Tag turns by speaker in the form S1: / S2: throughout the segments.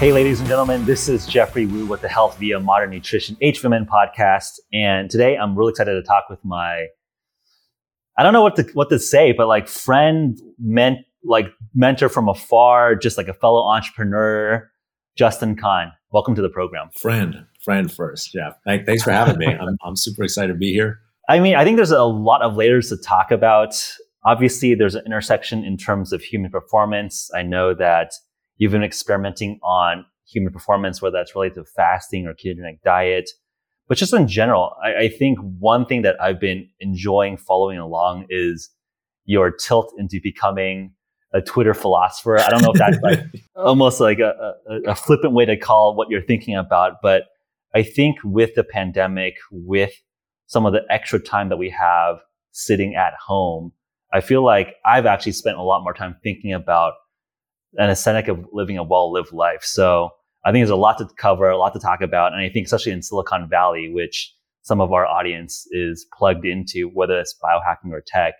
S1: Hey, ladies and gentlemen, this is Geoffrey Woo with the Health via Modern Nutrition HVMN podcast. And today I'm really excited to talk with my, I don't know what to, what to say, but like friend, ment, like mentor from afar, just like a fellow entrepreneur, Justin Kan. Welcome to the program.
S2: Friend, friend first, Geoff. Thanks for having me. I'm, I'm super excited to be here.
S1: I mean, I think there's a lot of layers to talk about. Obviously, there's an intersection in terms of human performance. I know that You've been experimenting on human performance, whether that's related to fasting or ketogenic diet. But just in general, I, I think one thing that I've been enjoying following along is your tilt into becoming a Twitter philosopher. I don't know if that's like almost like a, a, a, flippant way to call what you're thinking about, but I think with the pandemic, with some of the extra time that we have sitting at home, I feel like I've actually spent a lot more time thinking about an aesthetic of living a well-lived life. So I think there's a lot to cover, a lot to talk about. And I think especially in Silicon Valley, which some of our audience is plugged into, whether it's biohacking or tech,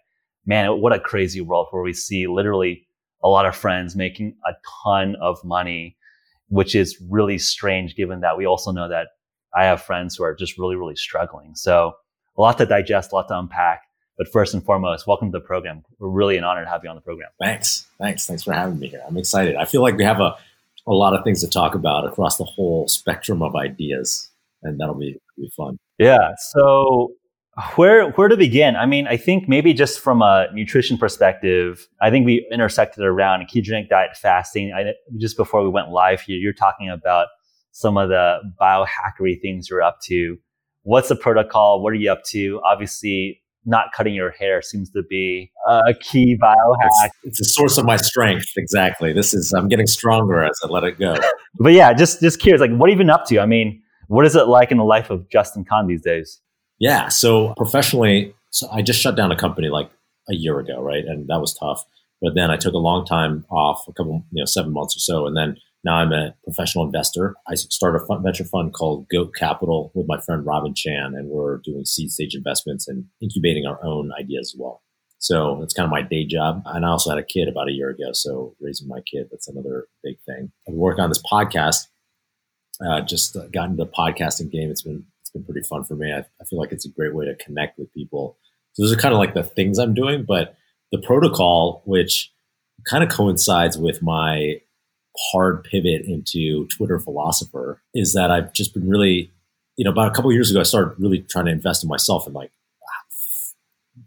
S1: man, what a crazy world where we see literally a lot of friends making a ton of money, which is really strange given that we also know that I have friends who are just really, really struggling. So a lot to digest, a lot to unpack. But first and foremost, welcome to the program. We're really an honor to have you on the program.
S2: Thanks. Thanks. Thanks for having me here. I'm excited. I feel like we have a, a lot of things to talk about across the whole spectrum of ideas, and that'll be, be fun.
S1: Yeah. So, where where to begin? I mean, I think maybe just from a nutrition perspective, I think we intersected around ketogenic diet fasting. I, just before we went live here, you're talking about some of the biohackery things you're up to. What's the protocol? What are you up to? Obviously, not cutting your hair seems to be a key biohack.
S2: It's, it's a source of my strength. Exactly. This is I'm getting stronger as I let it go.
S1: but yeah, just just curious, like what have you been up to? I mean, what is it like in the life of Justin Kan these days?
S2: Yeah. So professionally, so I just shut down a company like a year ago, right? And that was tough. But then I took a long time off, a couple, you know, seven months or so, and then now I'm a professional investor. I started a fund, venture fund called Goat Capital with my friend Robin Chan, and we're doing seed stage investments and incubating our own ideas as well. So that's kind of my day job. And I also had a kid about a year ago, so raising my kid that's another big thing. I'm working on this podcast. Uh, just uh, got into the podcasting game. It's been it's been pretty fun for me. I, I feel like it's a great way to connect with people. So those are kind of like the things I'm doing, but the protocol, which kind of coincides with my hard pivot into Twitter philosopher is that I've just been really, you know, about a couple years ago, I started really trying to invest in myself and like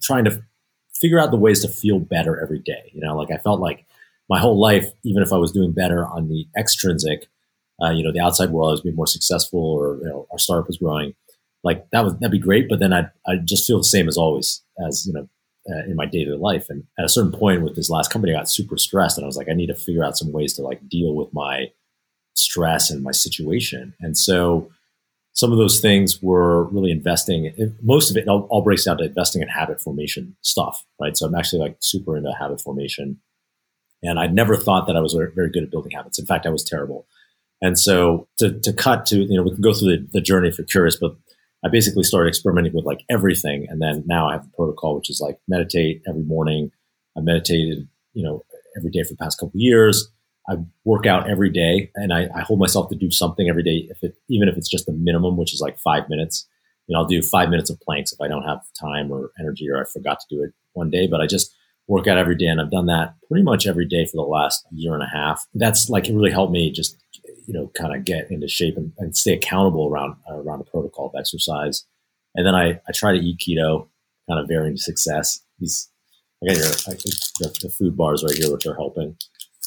S2: trying to figure out the ways to feel better every day. You know, like I felt like my whole life, even if I was doing better on the extrinsic, uh, you know, the outside world, I was being more successful or, you know, our startup was growing. Like that was, that'd be great. But then I, I just feel the same as always as, you know, uh, in my day life. And at a certain point with this last company, I got super stressed and I was like, I need to figure out some ways to like deal with my stress and my situation. And so some of those things were really investing. Most of it all, all breaks down to investing in habit formation stuff, right? So I'm actually like super into habit formation. And I never thought that I was very good at building habits. In fact, I was terrible. And so to, to cut to, you know, we can go through the, the journey if you're curious, but I basically started experimenting with like everything. And then now I have a protocol, which is like meditate every morning. I meditated, you know, every day for the past couple years. I work out every day and I, I, hold myself to do something every day, if it, even if it's just the minimum, which is like five minutes. You know, I'll do five minutes of planks if I don't have time or energy or I forgot to do it one day, but I just work out every day. And I've done that pretty much every day for the last year and a half. That's like, it really helped me just you know, kind of get into shape and, and stay accountable around uh, around the protocol of exercise. And then I, I try to eat keto, kind of varying success. These I got your I, the, the, food bars right here, which are helping.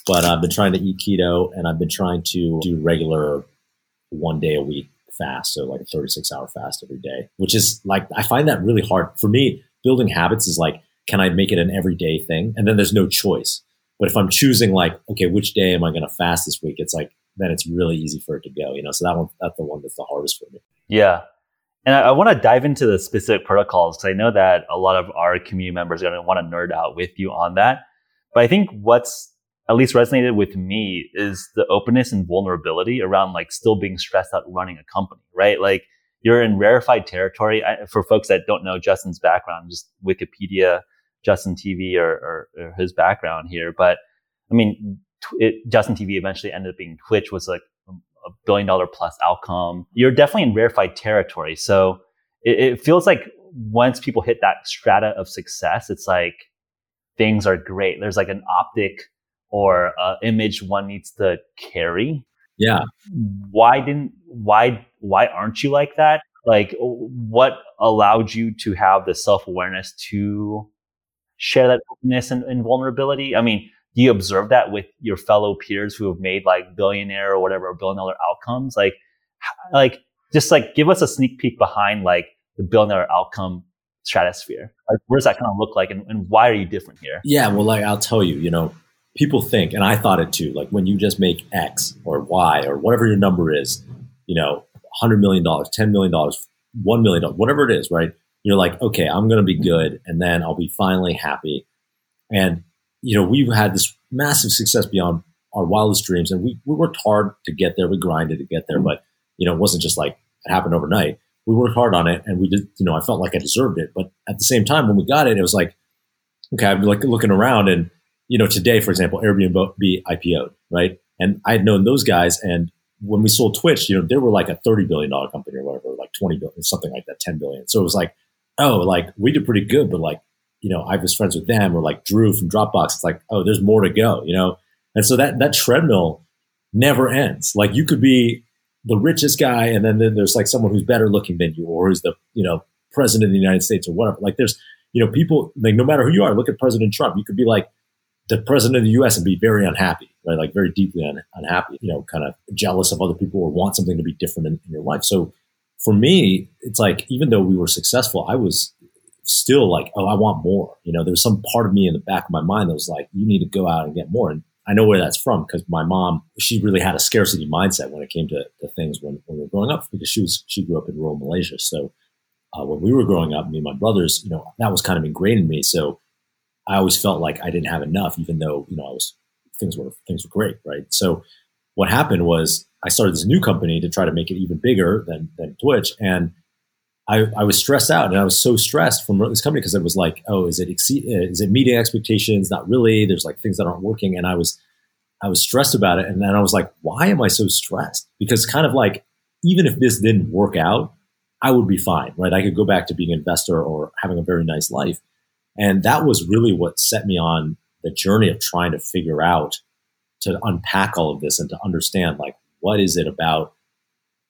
S2: But I've been trying to eat keto, and I've been trying to do regular one day a week fast, so like a 36 hour fast every day, which is like I find that really hard for me. Building habits is like, can I make it an everyday thing? And then there's no choice. But if I'm choosing like, okay, which day am I going to fast this week? It's like then it's really easy for it to go. You know, so that one that's the one that's the hardest for me.
S1: Yeah. And I, I want to dive into the specific protocols because I know that a lot of our community members are going to want to nerd out with you on that. But I think what's at least resonated with me is the openness and vulnerability around like still being stressed out running a company, right? Like you're in rarefied territory. I, for folks that don't know Justin's background, just Wikipedia, Justin TV or, or, or his background here. But I mean, it, Justin TV eventually ended up being Twitch was like a billion dollar plus outcome. You're definitely in rarefied territory. So it, it feels like once people hit that strata of success, it's like things are great. There's like an optic or uh, image one needs to carry.
S2: Yeah.
S1: Why didn't why why aren't you like that? Like what allowed you to have the self awareness to share that openness and, and, vulnerability? I mean, do you observe that with your fellow peers who have made like billionaire or whatever billion dollar outcomes? Like, like just like give us a sneak peek behind like the billion dollar outcome stratosphere. Like, where does that kind of look like, and, and why are you different here?
S2: Yeah, well, like I'll tell you, you know, people think, and I thought it too. Like when you just make X or Y or whatever your number is, you know, hundred million dollars, ten million dollars, one million dollars, whatever it is, right? You're like, okay, I'm going to be good, and then I'll be finally happy. And you know, we've had this massive success beyond our wildest dreams, and we we worked hard to get there. We grinded to get there, mm-hmm. but you know, it wasn't just like it happened overnight. We worked hard on it, and we did. You know, I felt like I deserved it, but at the same time, when we got it, it was like, okay, I'm like looking around, and you know, today, for example, Airbnb IPO'd, right? And I had known those guys, and when we sold Twitch, you know, they were like a thirty billion dollar company or whatever, like twenty billion, something like that, ten billion. So it was like, oh, like we did pretty good, but like, you know, I was friends with them, or like Drew from Dropbox. It's like, oh, there's more to go, you know. And so that that treadmill never ends. Like you could be the richest guy, and then, then there's like someone who's better looking than you, or who's the you know president of the United States or whatever. Like there's you know people like no matter who you are, look at President Trump. You could be like the president of the U.S. and be very unhappy, right? Like very deeply un- unhappy, you know, kind of jealous of other people or want something to be different in, in, your life. So for me, it's like even though we were successful, I was still like, oh, I want more. You know, there was some part of me in the back of my mind that was like, you need to go out and get more. And I know where that's from because my mom, she really had a scarcity mindset when it came to, to things when, when we were growing up because she was she grew up in rural Malaysia. So uh, when we were growing up, me and my brothers, you know, that was kind of ingrained in me. So I always felt like I didn't have enough, even though you know I was things were things were great, right? So what happened was I started this new company to try to make it even bigger than than Twitch, and I, I was stressed out, and I was so stressed from this company because it was like, oh, is it exceed, is it meeting expectations? Not really. There's like things that aren't working, and I was I was stressed about it, and then I was like, why am I so stressed? Because kind of like even if this didn't work out, I would be fine, right? I could go back to being an investor or having a very nice life. And that was really what set me on the journey of trying to figure out to unpack all of this and to understand like what is it about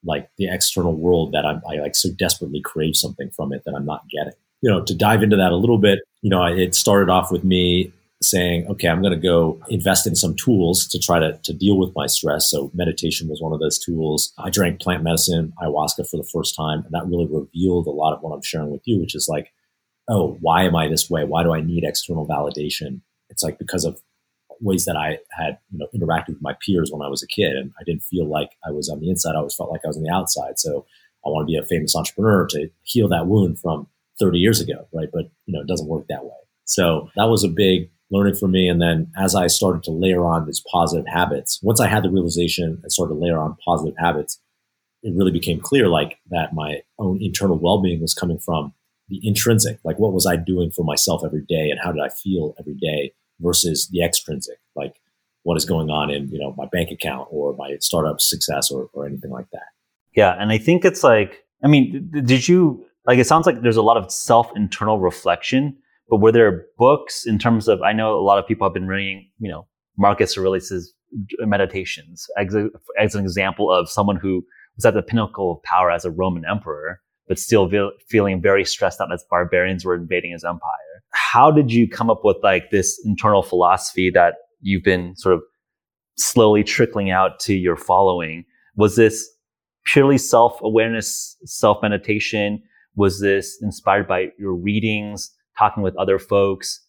S2: like the external world that I'm, I like so desperately crave something from it that I'm not getting. You know, to dive into that a little bit, you know, it started off with me saying, okay, I'm going to go invest in some tools to try to, to deal with my stress. So meditation was one of those tools. I drank plant medicine, ayahuasca for the first time, and that really revealed a lot of what I'm sharing with you, which is like oh, why am I this way? Why do I need external validation? It's like because of ways that I had, you know, interacted with my peers when I was a kid, and I didn't feel like I was on the inside. I always felt like I was on the outside. So I want to be a famous entrepreneur to heal that wound from 30 years ago, right? But you know, it doesn't work that way. So that was a big learning for me. And then as I started to layer on these positive habits, once I had the realization and started to layer on positive habits, it really became clear like that my own internal well-being was coming from the intrinsic, like what was I doing for myself every day and how did I feel every day versus the extrinsic, like what is going on in, you know, my bank account or my startup success or, or anything like that.
S1: Yeah. And I think it's like, I mean, did you, like, it sounds like there's a lot of self internal reflection, but were there books in terms of, I know a lot of people have been reading, you know, Marcus Aurelius's meditations as, a, as an example of someone who was at the pinnacle of power as a Roman emperor but still ve- feeling very stressed out as barbarians were invading his empire. How did you come up with like this internal philosophy that you've been sort of slowly trickling out to your following? Was this purely self awareness, self meditation? Was this inspired by your readings, talking with other folks?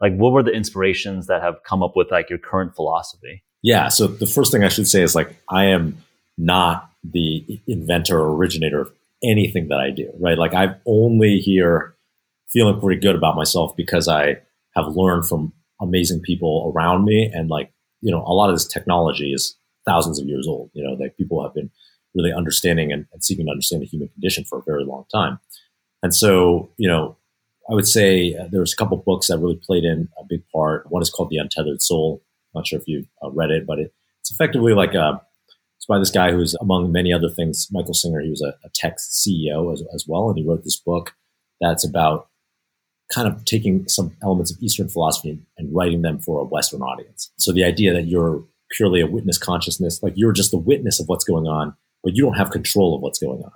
S1: Like, what were the inspirations that have come up with like your current philosophy?
S2: Yeah. So the first thing I should say is like, I am not the inventor or originator of anything that I do, right? Like I'm only here feeling pretty good about myself because I have learned from amazing people around me. And like, you know, a lot of this technology is thousands of years old, you know, that people have been really understanding and, and seeking to understand the human condition for a very long time. And so, you know, I would say uh, there's a couple books that really played in a big part. One is called The Untethered Soul. Not sure if you've uh, read it, but it, it's effectively like a It's by this guy who's, among many other things, Michael Singer. He was a, a tech CEO as, as well, and he wrote this book that's about kind of taking some elements of Eastern philosophy and writing them for a Western audience. So the idea that you're purely a witness consciousness, like you're just a witness of what's going on, but you don't have control of what's going on.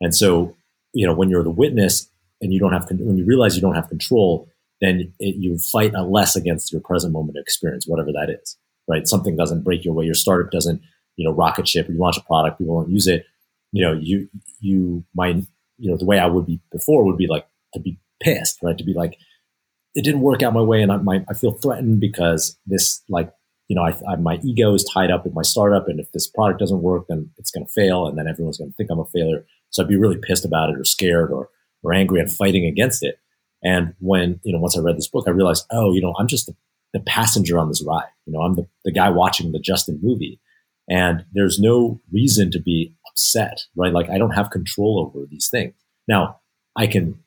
S2: And so, you know, when you're the witness and you don't have, when you realize you don't have control, then it, you fight a less against your present moment of experience, whatever that is, right? Something doesn't break your way. Your startup doesn't, you know, rocket ship. You launch a product, people don't use it. You know, you you might, you know, the way I would be before would be like to be pissed, right? To be like, it didn't work out my way, and I, my, I feel threatened because this, like, you know, I, I, my ego is tied up with my startup, and if this product doesn't work, then it's going to fail, and then everyone's going to think I'm a failure. So I'd be really pissed about it, or scared, or or angry, and fighting against it. And when you know, once I read this book, I realized, oh, you know, I'm just the, the passenger on this ride. You know, I'm the, the guy watching the Justin movie, and there's no reason to be upset, right? Like I don't have control over these things. Now I can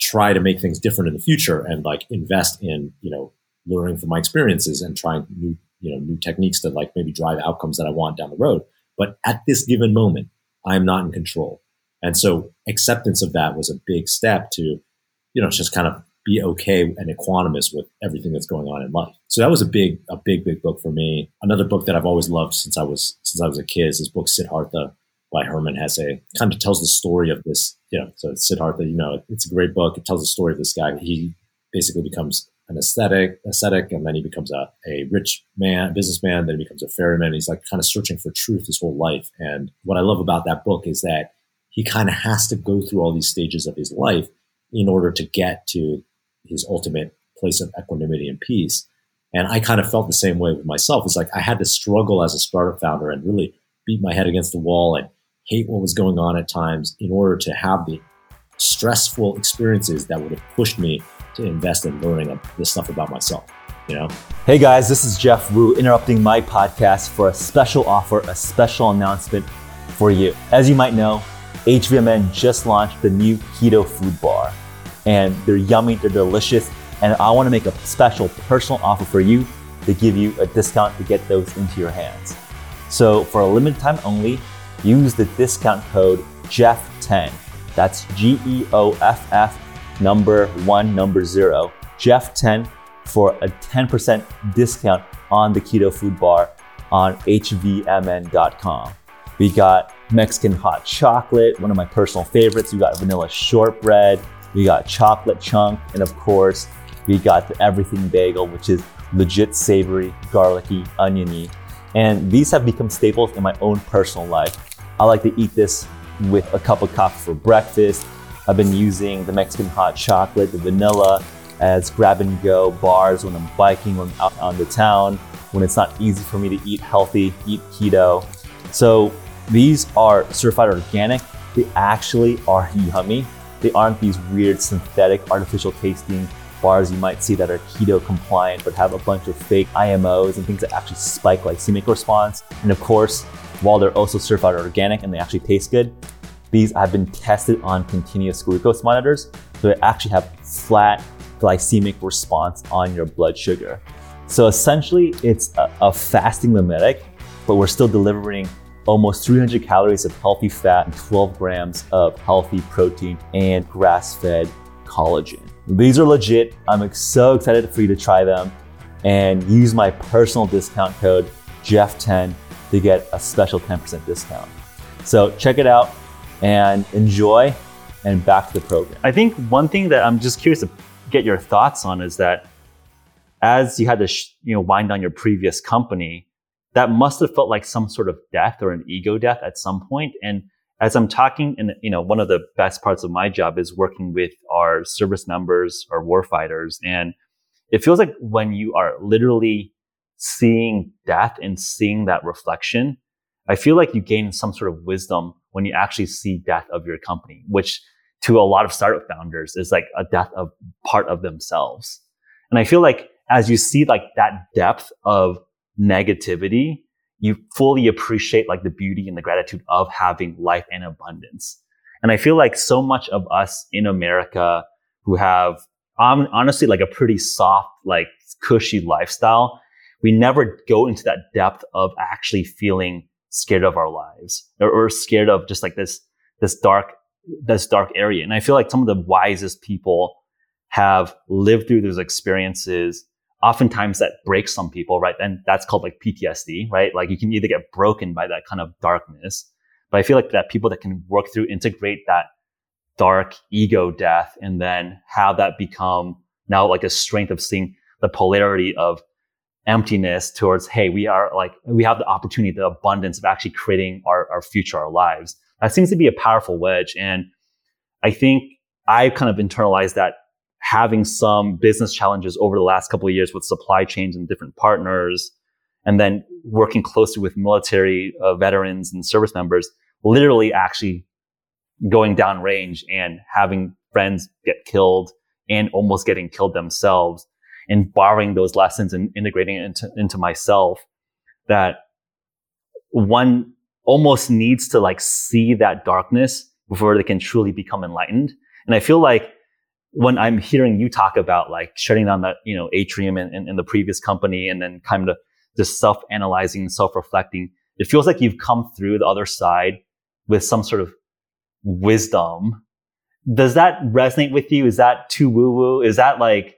S2: try to make things different in the future and like invest in you know learning from my experiences and trying new you know new techniques to like maybe drive outcomes that I want down the road. But at this given moment, I'm not in control, and so acceptance of that was a big step to you know just kind of be okay and equanimous with everything that's going on in life. So that was a big, a big, big book for me. Another book that I've always loved since I was since I was a kid is this book Siddhartha by Hermann Hesse. Kind of tells the story of this, you know, so Siddhartha, you know, it's a great book. It tells the story of this guy. He basically becomes an aesthetic, ascetic, and then he becomes a, a rich man, businessman, then he becomes a ferryman. He's like kind of searching for truth his whole life. And what I love about that book is that he kind of has to go through all these stages of his life in order to get to his ultimate place of equanimity and peace. And I kind of felt the same way with myself. It's like I had to struggle as a startup founder and really beat my head against the wall and hate what was going on at times in order to have the stressful experiences that would have pushed me to invest in learning this stuff about myself. You know?
S1: Hey guys, this is Geoff Woo interrupting my podcast for a special offer, a special announcement for you. As you might know, HVMN just launched the new keto food bar, and they're yummy, they're delicious, and I want to make a special personal offer for you to give you a discount to get those into your hands. So, for a limited time only, use the discount code GEOFF10. That's G E O F F number one, number zero, GEOFF10 for a 10% discount on the keto food bar on hvmn.com. We got Mexican hot chocolate, one of my personal favorites. We got vanilla shortbread, we got chocolate chunk, and of course, we got the everything bagel, which is legit savory, garlicky, oniony. And these have become staples in my own personal life. I like to eat this with a cup of coffee for breakfast. I've been using the Mexican hot chocolate, the vanilla as grab and go bars when I'm biking, when I'm out on the town, when it's not easy for me to eat healthy, eat keto. So these are certified organic. They actually are yummy. They aren't these weird synthetic artificial tasting bars you might see that are keto compliant but have a bunch of fake IMOs and things that actually spike glycemic response. And of course, while they're also certified organic and they actually taste good, these have been tested on continuous glucose monitors, so they actually have flat glycemic response on your blood sugar. So essentially, it's a, a fasting mimetic, but we're still delivering almost 300 calories of healthy fat and 12 grams of healthy protein and grass-fed collagen. These are legit. I'm so excited for you to try them and use my personal discount code GEOFF10 to get a special 10% discount. So check it out and enjoy and back to the program. I think one thing that I'm just curious to get your thoughts on is that as you had to sh- you know wind down your previous company, that must have felt like some sort of death or an ego death at some point. And as I'm talking, and you know, one of the best parts of my job is working with our service members, our warfighters, and it feels like when you are literally seeing death and seeing that reflection, I feel like you gain some sort of wisdom when you actually see death of your company, which to a lot of startup founders is like a death of part of themselves. And I feel like as you see like that depth of negativity, you fully appreciate like the beauty and the gratitude of having life and abundance. And I feel like so much of us in America who have um, honestly like a pretty soft, like cushy lifestyle we never go into that depth of actually feeling scared of our lives or, or scared of just like this, this dark, this dark area. And I feel like some of the wisest people have lived through those experiences. Oftentimes that breaks some people, right? And that's called like PTSD, right? Like you can either get broken by that kind of darkness, but I feel like that people that can work through, integrate that dark ego death and then have that become now like a strength of seeing the polarity of emptiness towards, hey, we are like, we have the opportunity, the abundance of actually creating our, our future, our lives. That seems to be a powerful wedge. And I think I kind of internalized that having some business challenges over the last couple of years with supply chains and different partners, and then working closely with military uh, veterans and service members, literally actually going down range and having friends get killed and almost getting killed themselves and borrowing those lessons and integrating it into, into myself that one almost needs to like see that darkness before they can truly become enlightened. And I feel like when I'm hearing you talk about like shutting down that, you know, atrium in, in, the previous company and then kind of just self-analyzing, self-reflecting, it feels like you've come through the other side with some sort of wisdom. Does that resonate with you? Is that too woo woo? Is that like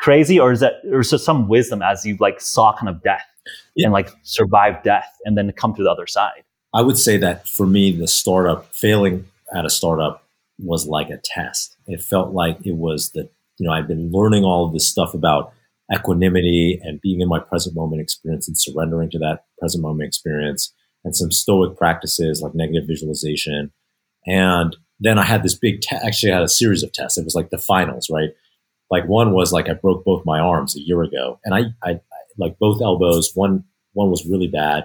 S1: crazy or is that, or is there some wisdom as you like saw kind of death yeah. and like survive death and then come to the other side?
S2: I would say that for me, the startup failing at a startup was like a test. It felt like it was the, you know, I've been learning all of this stuff about equanimity and being in my present moment experience and surrendering to that present moment experience and some stoic practices like negative visualization and then I had this big, te- actually I had a series of tests. It was like the finals, right? Like one was like I broke both my arms a year ago and I, I, I like both elbows, one, one was really bad,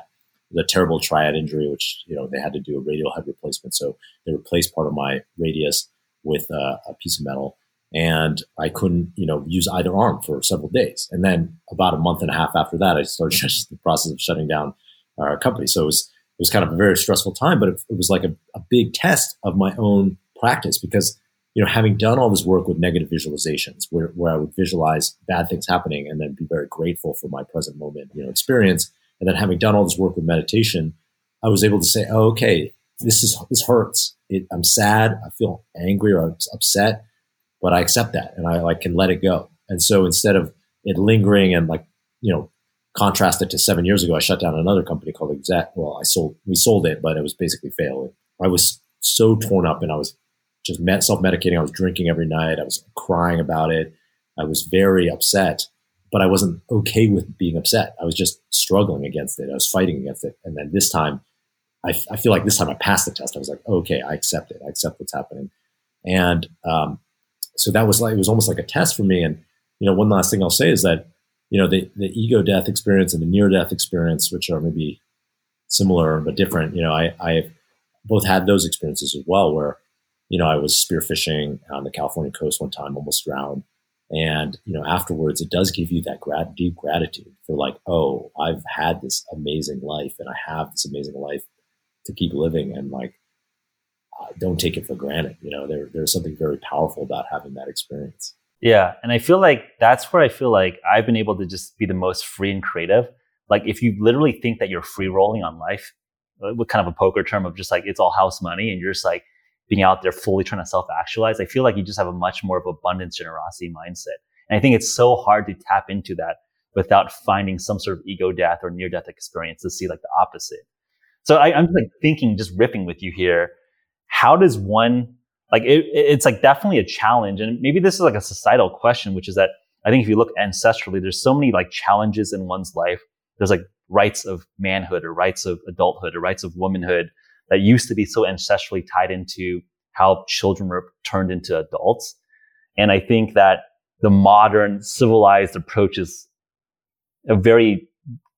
S2: the terrible triad injury, which, you know, they had to do a radial head replacement. So they replaced part of my radius with uh, a piece of metal and I couldn't, you know, use either arm for several days. And then about a month and a half after that, I started the process of shutting down our company. So it was, it was kind of a very stressful time, but it, it was like a, a, big test of my own practice because, you know, having done all this work with negative visualizations where, where I would visualize bad things happening and then be very grateful for my present moment, you know, experience. And then having done all this work with meditation, I was able to say, oh, okay, this is, this hurts. It, I'm sad. I feel angry or I'm upset, but I accept that and I like can let it go. And so instead of it lingering and like, you know, Contrast it to seven years ago, I shut down another company called Exec. Well, I sold, we sold it, but it was basically failing. I was so torn up and I was just met self medicating. I was drinking every night. I was crying about it. I was very upset, but I wasn't okay with being upset. I was just struggling against it. I was fighting against it. And then this time, I, I feel like this time I passed the test. I was like, okay, I accept it. I accept what's happening. And um, so that was like, it was almost like a test for me. And, you know, one last thing I'll say is that you know, the, the ego death experience and the near death experience, which are maybe similar but different, you know, I, I both had those experiences as well where, you know, I was spearfishing on the California coast one time, almost drowned. And, you know, afterwards, it does give you that grat- deep gratitude for like, oh, I've had this amazing life and I have this amazing life to keep living. And like, uh, don't take it for granted. You know, there, there's something very powerful about having that experience.
S1: Yeah. And I feel like that's where I feel like I've been able to just be the most free and creative. Like if you literally think that you're free rolling on life, uh, with kind of a poker term of just like it's all house money and you're just like being out there fully trying to self actualize, I feel like you just have a much more of abundance generosity mindset. And I think it's so hard to tap into that without finding some sort of ego death or near death experience to see like the opposite. So I, I'm like thinking, just ripping with you here. How does one like it, it's like definitely a challenge. And maybe this is like a societal question, which is that I think if you look ancestrally, there's so many like challenges in one's life. There's like rites of manhood or rites of adulthood or rites of womanhood that used to be so ancestrally tied into how children were turned into adults. And I think that the modern civilized approach is a very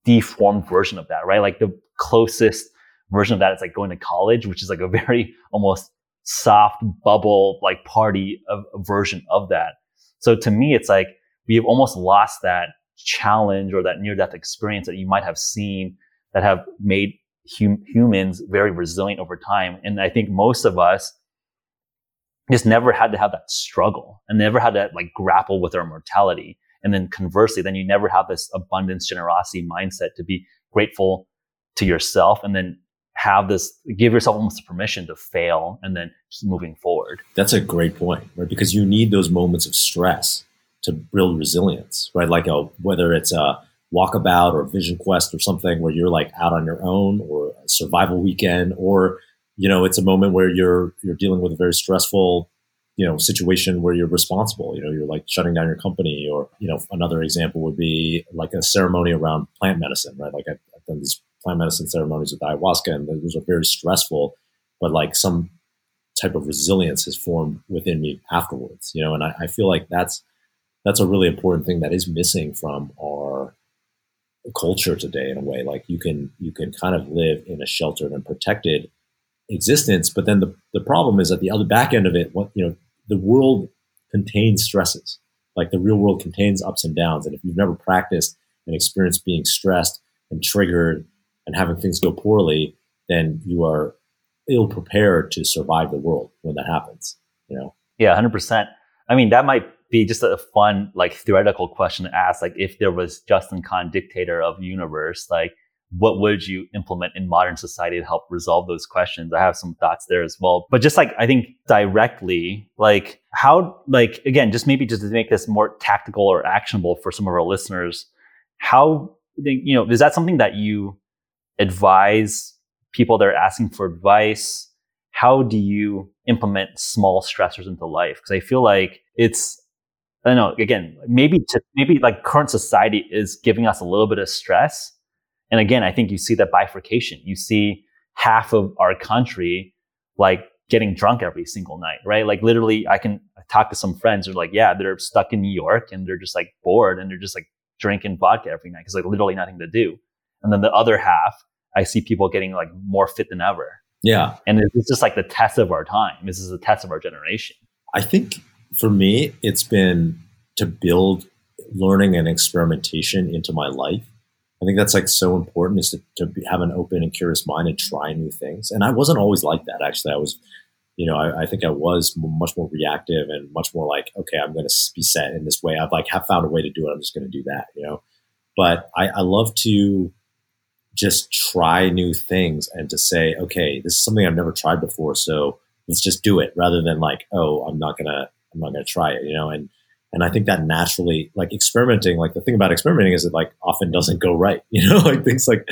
S1: deformed version of that, right? Like the closest version of that is like going to college, which is like a very almost soft bubble like party of, version of that. So to me, it's like we have almost lost that challenge or that near death experience that you might have seen that have made hum- humans very resilient over time. And I think most of us just never had to have that struggle and never had to like grapple with our mortality. And then conversely, then you never have this abundance generosity mindset to be grateful to yourself and then have this give yourself almost permission to fail and then keep moving forward
S2: that's a great point right because you need those moments of stress to build resilience right like a whether it's a walkabout or vision quest or something where you're like out on your own or survival weekend or you know it's a moment where you're you're dealing with a very stressful you know situation where you're responsible. You know you're like shutting down your company or you know another example would be like a ceremony around plant medicine right? Like i've, I've done these plant medicine ceremonies with ayahuasca and those are very stressful but like some type of resilience has formed within me afterwards you know? And I, I feel like that's that's a really important thing that is missing from our culture today in a way like you can you can kind of live in a sheltered and protected existence but then the, the problem is at the other back end of it what you know the world contains stresses. Like the real world contains ups and downs. And if you've never practiced and experienced being stressed and triggered and having things go poorly, then you are ill prepared to survive the world when that happens. You know?
S1: Yeah, hundred percent. I mean, that might be just a fun, like theoretical question to ask. Like, if there was Justin Kan dictator of universe, like what would you implement in modern society to help resolve those questions? I have some thoughts there as well. But just like, I think directly, like how, like, again, just maybe just to make this more tactical or actionable for some of our listeners, how, you know, is that something that you advise people that are asking for advice? How do you implement small stressors into life? Because I feel like it's, I don't know, again, maybe to, maybe like current society is giving us a little bit of stress and again, I think you see that bifurcation. You see half of our country like getting drunk every single night, right? Like literally, I can talk to some friends who are like, yeah, they're stuck in New York and they're just like bored and they're just like drinking vodka every night because like literally nothing to do. And then the other half, I see people getting like more fit than ever.
S2: Yeah.
S1: And it's just like the test of our time. This is the test of our generation.
S2: I think for me, it's been to build learning and experimentation into my life I think that's like so important is to, to have an open and curious mind and try new things. And I wasn't always like that. Actually, I was, you know, I, I think I was much more reactive and much more like, okay, I'm going to be set in this way. I've like have found a way to do it. I'm just going to do that, you know. But I, I love to just try new things and to say, okay, this is something I've never tried before, so let's just do it, rather than like, oh, I'm not gonna, I'm not gonna try it, you know. And and I think that naturally, like experimenting, like the thing about experimenting is it like often doesn't go right. You know, like things like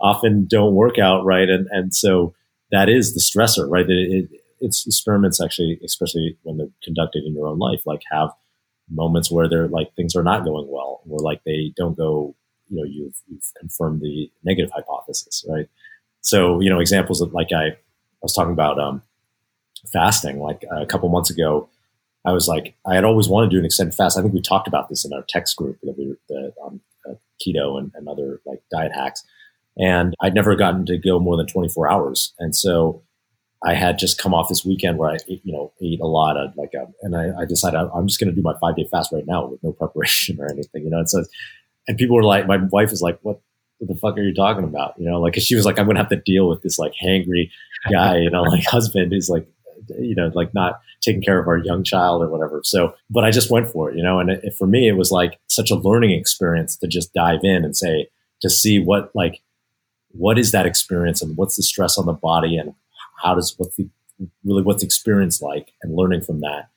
S2: often don't work out right. And, and so that is the stressor, right? It, it, it's experiments actually, especially when they're conducted in your own life, like have moments where they're like things are not going well, or like they don't go, you know, you've, you've confirmed the negative hypothesis, right? So, you know, examples of like I, I was talking about um, fasting, like a couple months ago, I was like, I had always wanted to do an extended fast. I think we talked about this in our text group that we the, um, uh, keto and, and other like diet hacks. And I'd never gotten to go more than 24 hours. And so I had just come off this weekend where I, ate, you know, ate a lot of like, a, um, and I, I decided I'm just going to do my five day fast right now with no preparation or anything, you know. And so, and people were like, my wife is like, what, what the fuck are you talking about? You know, like, cause she was like, I'm going to have to deal with this like hangry guy, you know, like husband who's like you know, like not taking care of our young child or whatever. So, but I just went for it, you know, and it, for me, it was like such a learning experience to just dive in and say, to see what, like, what is that experience and what's the stress on the body and how does, what's the, really what's the experience like and learning from that.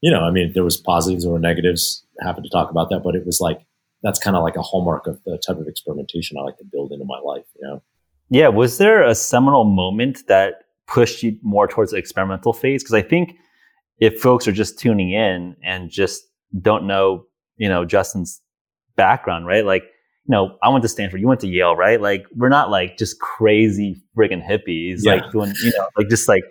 S2: You know, I mean, there was positives or negatives. Happy to talk about that, but it was like, that's kind of like a hallmark of the type of experimentation I like to build into my life, you know?
S1: Yeah. Was there a seminal moment that pushed you more towards the experimental phase? Because I think if folks are just tuning in and just don't know, you know, Justin's background, right? Like, you know, I went to Stanford, you went to Yale, right? Like, we're not like just crazy friggin' hippies, yeah. like doing, you know, like just like,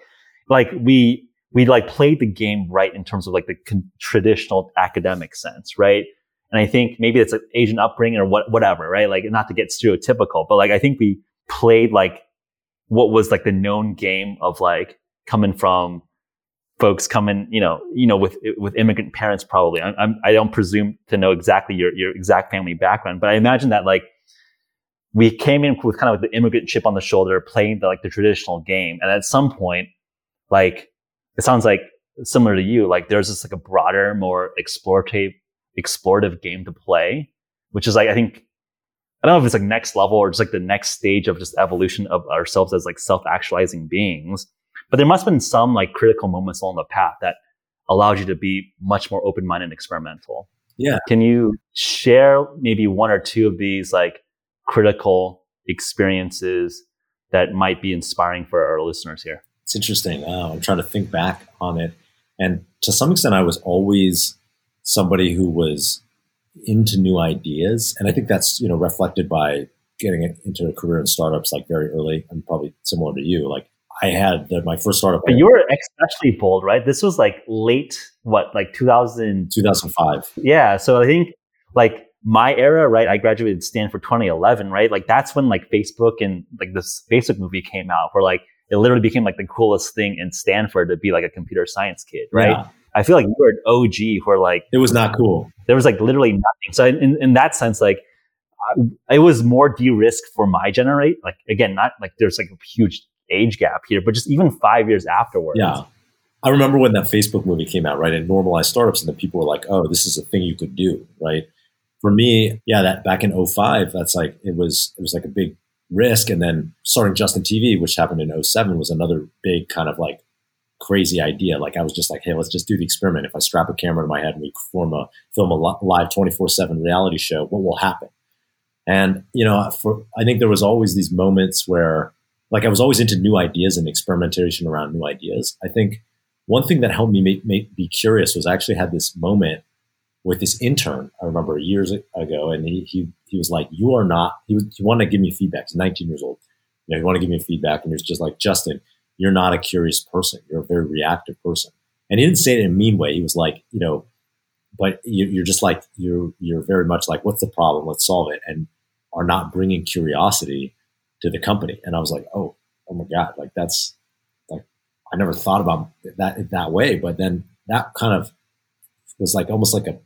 S1: like we, we like played the game right in terms of like the con- traditional academic sense, right? And I think maybe it's an Asian upbringing or what, whatever, right? Like, not to get stereotypical, but like, I think we played like what was like the known game of like coming from folks coming, you know, you know, with with immigrant parents. Probably, I'm, I'm I don't presume to know exactly your your exact family background, but I imagine that like we came in with kind of like the immigrant chip on the shoulder, playing the, like the traditional game, and at some point, like it sounds like similar to you, like there's just like a broader, more explorative explorative game to play, which is like I think I don't know if it's like next level or just like the next stage of just evolution of ourselves as like self-actualizing beings. But there must have been some like critical moments along the path that allowed you to be much more open-minded and experimental.
S2: Yeah.
S1: Can you share maybe one or two of these like critical experiences that might be inspiring for our listeners here?
S2: It's interesting. I'm trying to think back on it. And to some extent, I was always somebody who was into new ideas. And I think that's, you know, reflected by getting into a career in startups like very early and probably similar to you. Like I had the, my first startup.
S1: But you were especially bold, right? This was like late, what, like 2000?
S2: 2005.
S1: Yeah. So I think like my era, right? I graduated Stanford 2011, right? Like that's when like Facebook and like this Facebook movie came out where like it literally became like the coolest thing in Stanford to be like a computer science kid, right? Yeah. I feel like you were an OG where like
S2: it was not cool.
S1: There was like literally nothing. So in, in that sense, like I, it was more de-risked for my generate. Like again, not like there's like a huge age gap here, but just even five years afterwards.
S2: Yeah. I remember when that Facebook movie came out, right? And normalized startups, and the people were like, "Oh, this is a thing you could do," right? For me, yeah, that back in 05, that's like it was it was like a big risk, and then starting Justin TV, which happened in 07, was another big kind of like crazy idea. Like I was just like, hey, let's just do the experiment. If I strap a camera to my head and we form a film a live 24 seven reality show, what will happen? And, you know, for, I think there was always these moments where like I was always into new ideas and experimentation around new ideas. I think one thing that helped me make, make, be curious was I actually had this moment with this intern. I remember years ago, and he he, he was like, "You are not." He, was, he wanted to give me feedback. He's 19 years old. You know, he wanted to give me feedback, and he was just like, "Justin, you're not a curious person. You're a very reactive person." And he didn't say it in a mean way. He was like, you know, but you're just like you're you're very much like, "What's the problem? Let's solve it," and are not bringing curiosity to the company. And I was like, oh, oh my God, like that's like, I never thought about that that way. But then that kind of was like almost like a,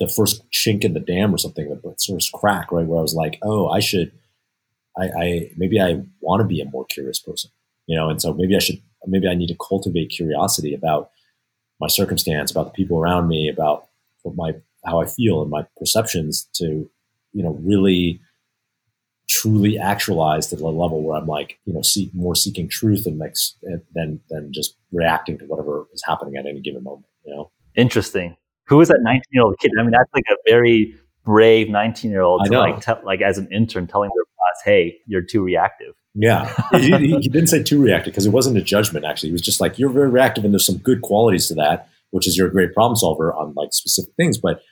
S2: the first chink in the dam or something, the first crack, right? Where I was like, oh, I should, I, I maybe I want to be a more curious person, you know? And so maybe I should, maybe I need to cultivate curiosity about my circumstance, about the people around me, about what my, how I feel and my perceptions to, you know, really truly actualized at a level where I'm like, you know, seek more seeking truth and than than just reacting to whatever is happening at any given moment. You know,
S1: interesting. Who is that 19 year old kid? I mean, that's like a very brave 19 year old to like like as an intern telling their "Hey, you're too reactive."
S2: Yeah, he, he, didn't say too reactive because it wasn't a judgment. Actually, he was just like, "You're very reactive, and there's some good qualities to that, which is you're a great problem solver on like specific things, but."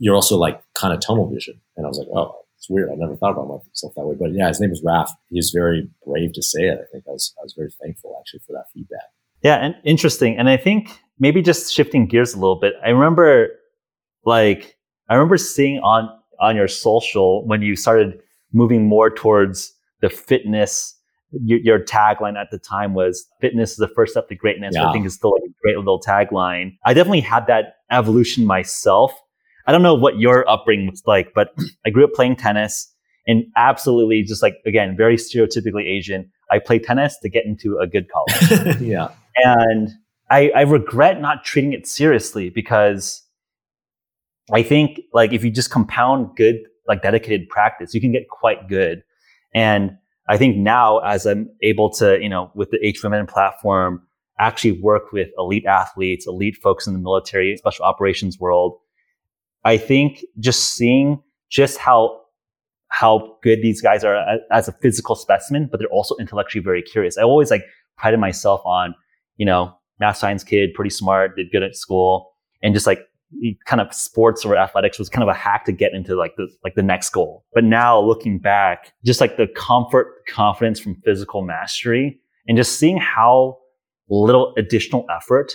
S2: You're also like kind of tunnel vision. And I was like, oh, it's weird. I never thought about myself that way. But yeah, his name was Raf. He was very brave to say it. I think I was I was very thankful actually for that feedback.
S1: Yeah, and interesting. And I think maybe just shifting gears a little bit. I remember like I remember seeing on on your social when you started moving more towards the fitness. Your, your tagline at the time was "Fitness is the first step to greatness." Yeah. I think is still like a great little tagline. I definitely had that evolution myself I don't know what your upbringing was like, but I grew up playing tennis and absolutely just like, again, very stereotypically Asian. I played tennis to get into a good college.
S2: yeah.
S1: And I, I regret not treating it seriously because I think like if you just compound good, like dedicated practice, you can get quite good. And I think now as I'm able to, you know, with the HVMN platform, actually work with elite athletes, elite folks in the military, special operations world, I think just seeing just how how good these guys are as a physical specimen, but they're also intellectually very curious. I always like prided myself on, you know, math science kid, pretty smart, did good at school, and just like kind of sports or athletics was kind of a hack to get into like the like the next goal. But now looking back, just like the comfort, confidence from physical mastery, and just seeing how little additional effort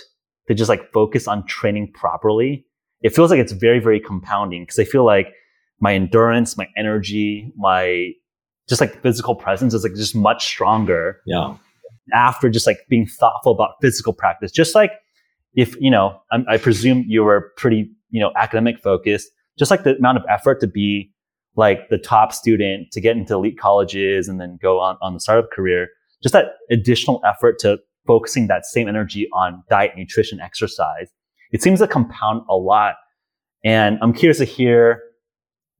S1: to just like focus on training properly it feels like it's very, very compounding because I feel like my endurance, my energy, my just like physical presence is like just much stronger.
S2: Yeah.
S1: After just like being thoughtful about physical practice, just like if, you know, I, I presume you were pretty, you know, academic focused, just like the amount of effort to be like the top student to get into elite colleges and then go on, on the startup career, just that additional effort to focusing that same energy on diet, nutrition, exercise it seems to compound a lot. And I'm curious to hear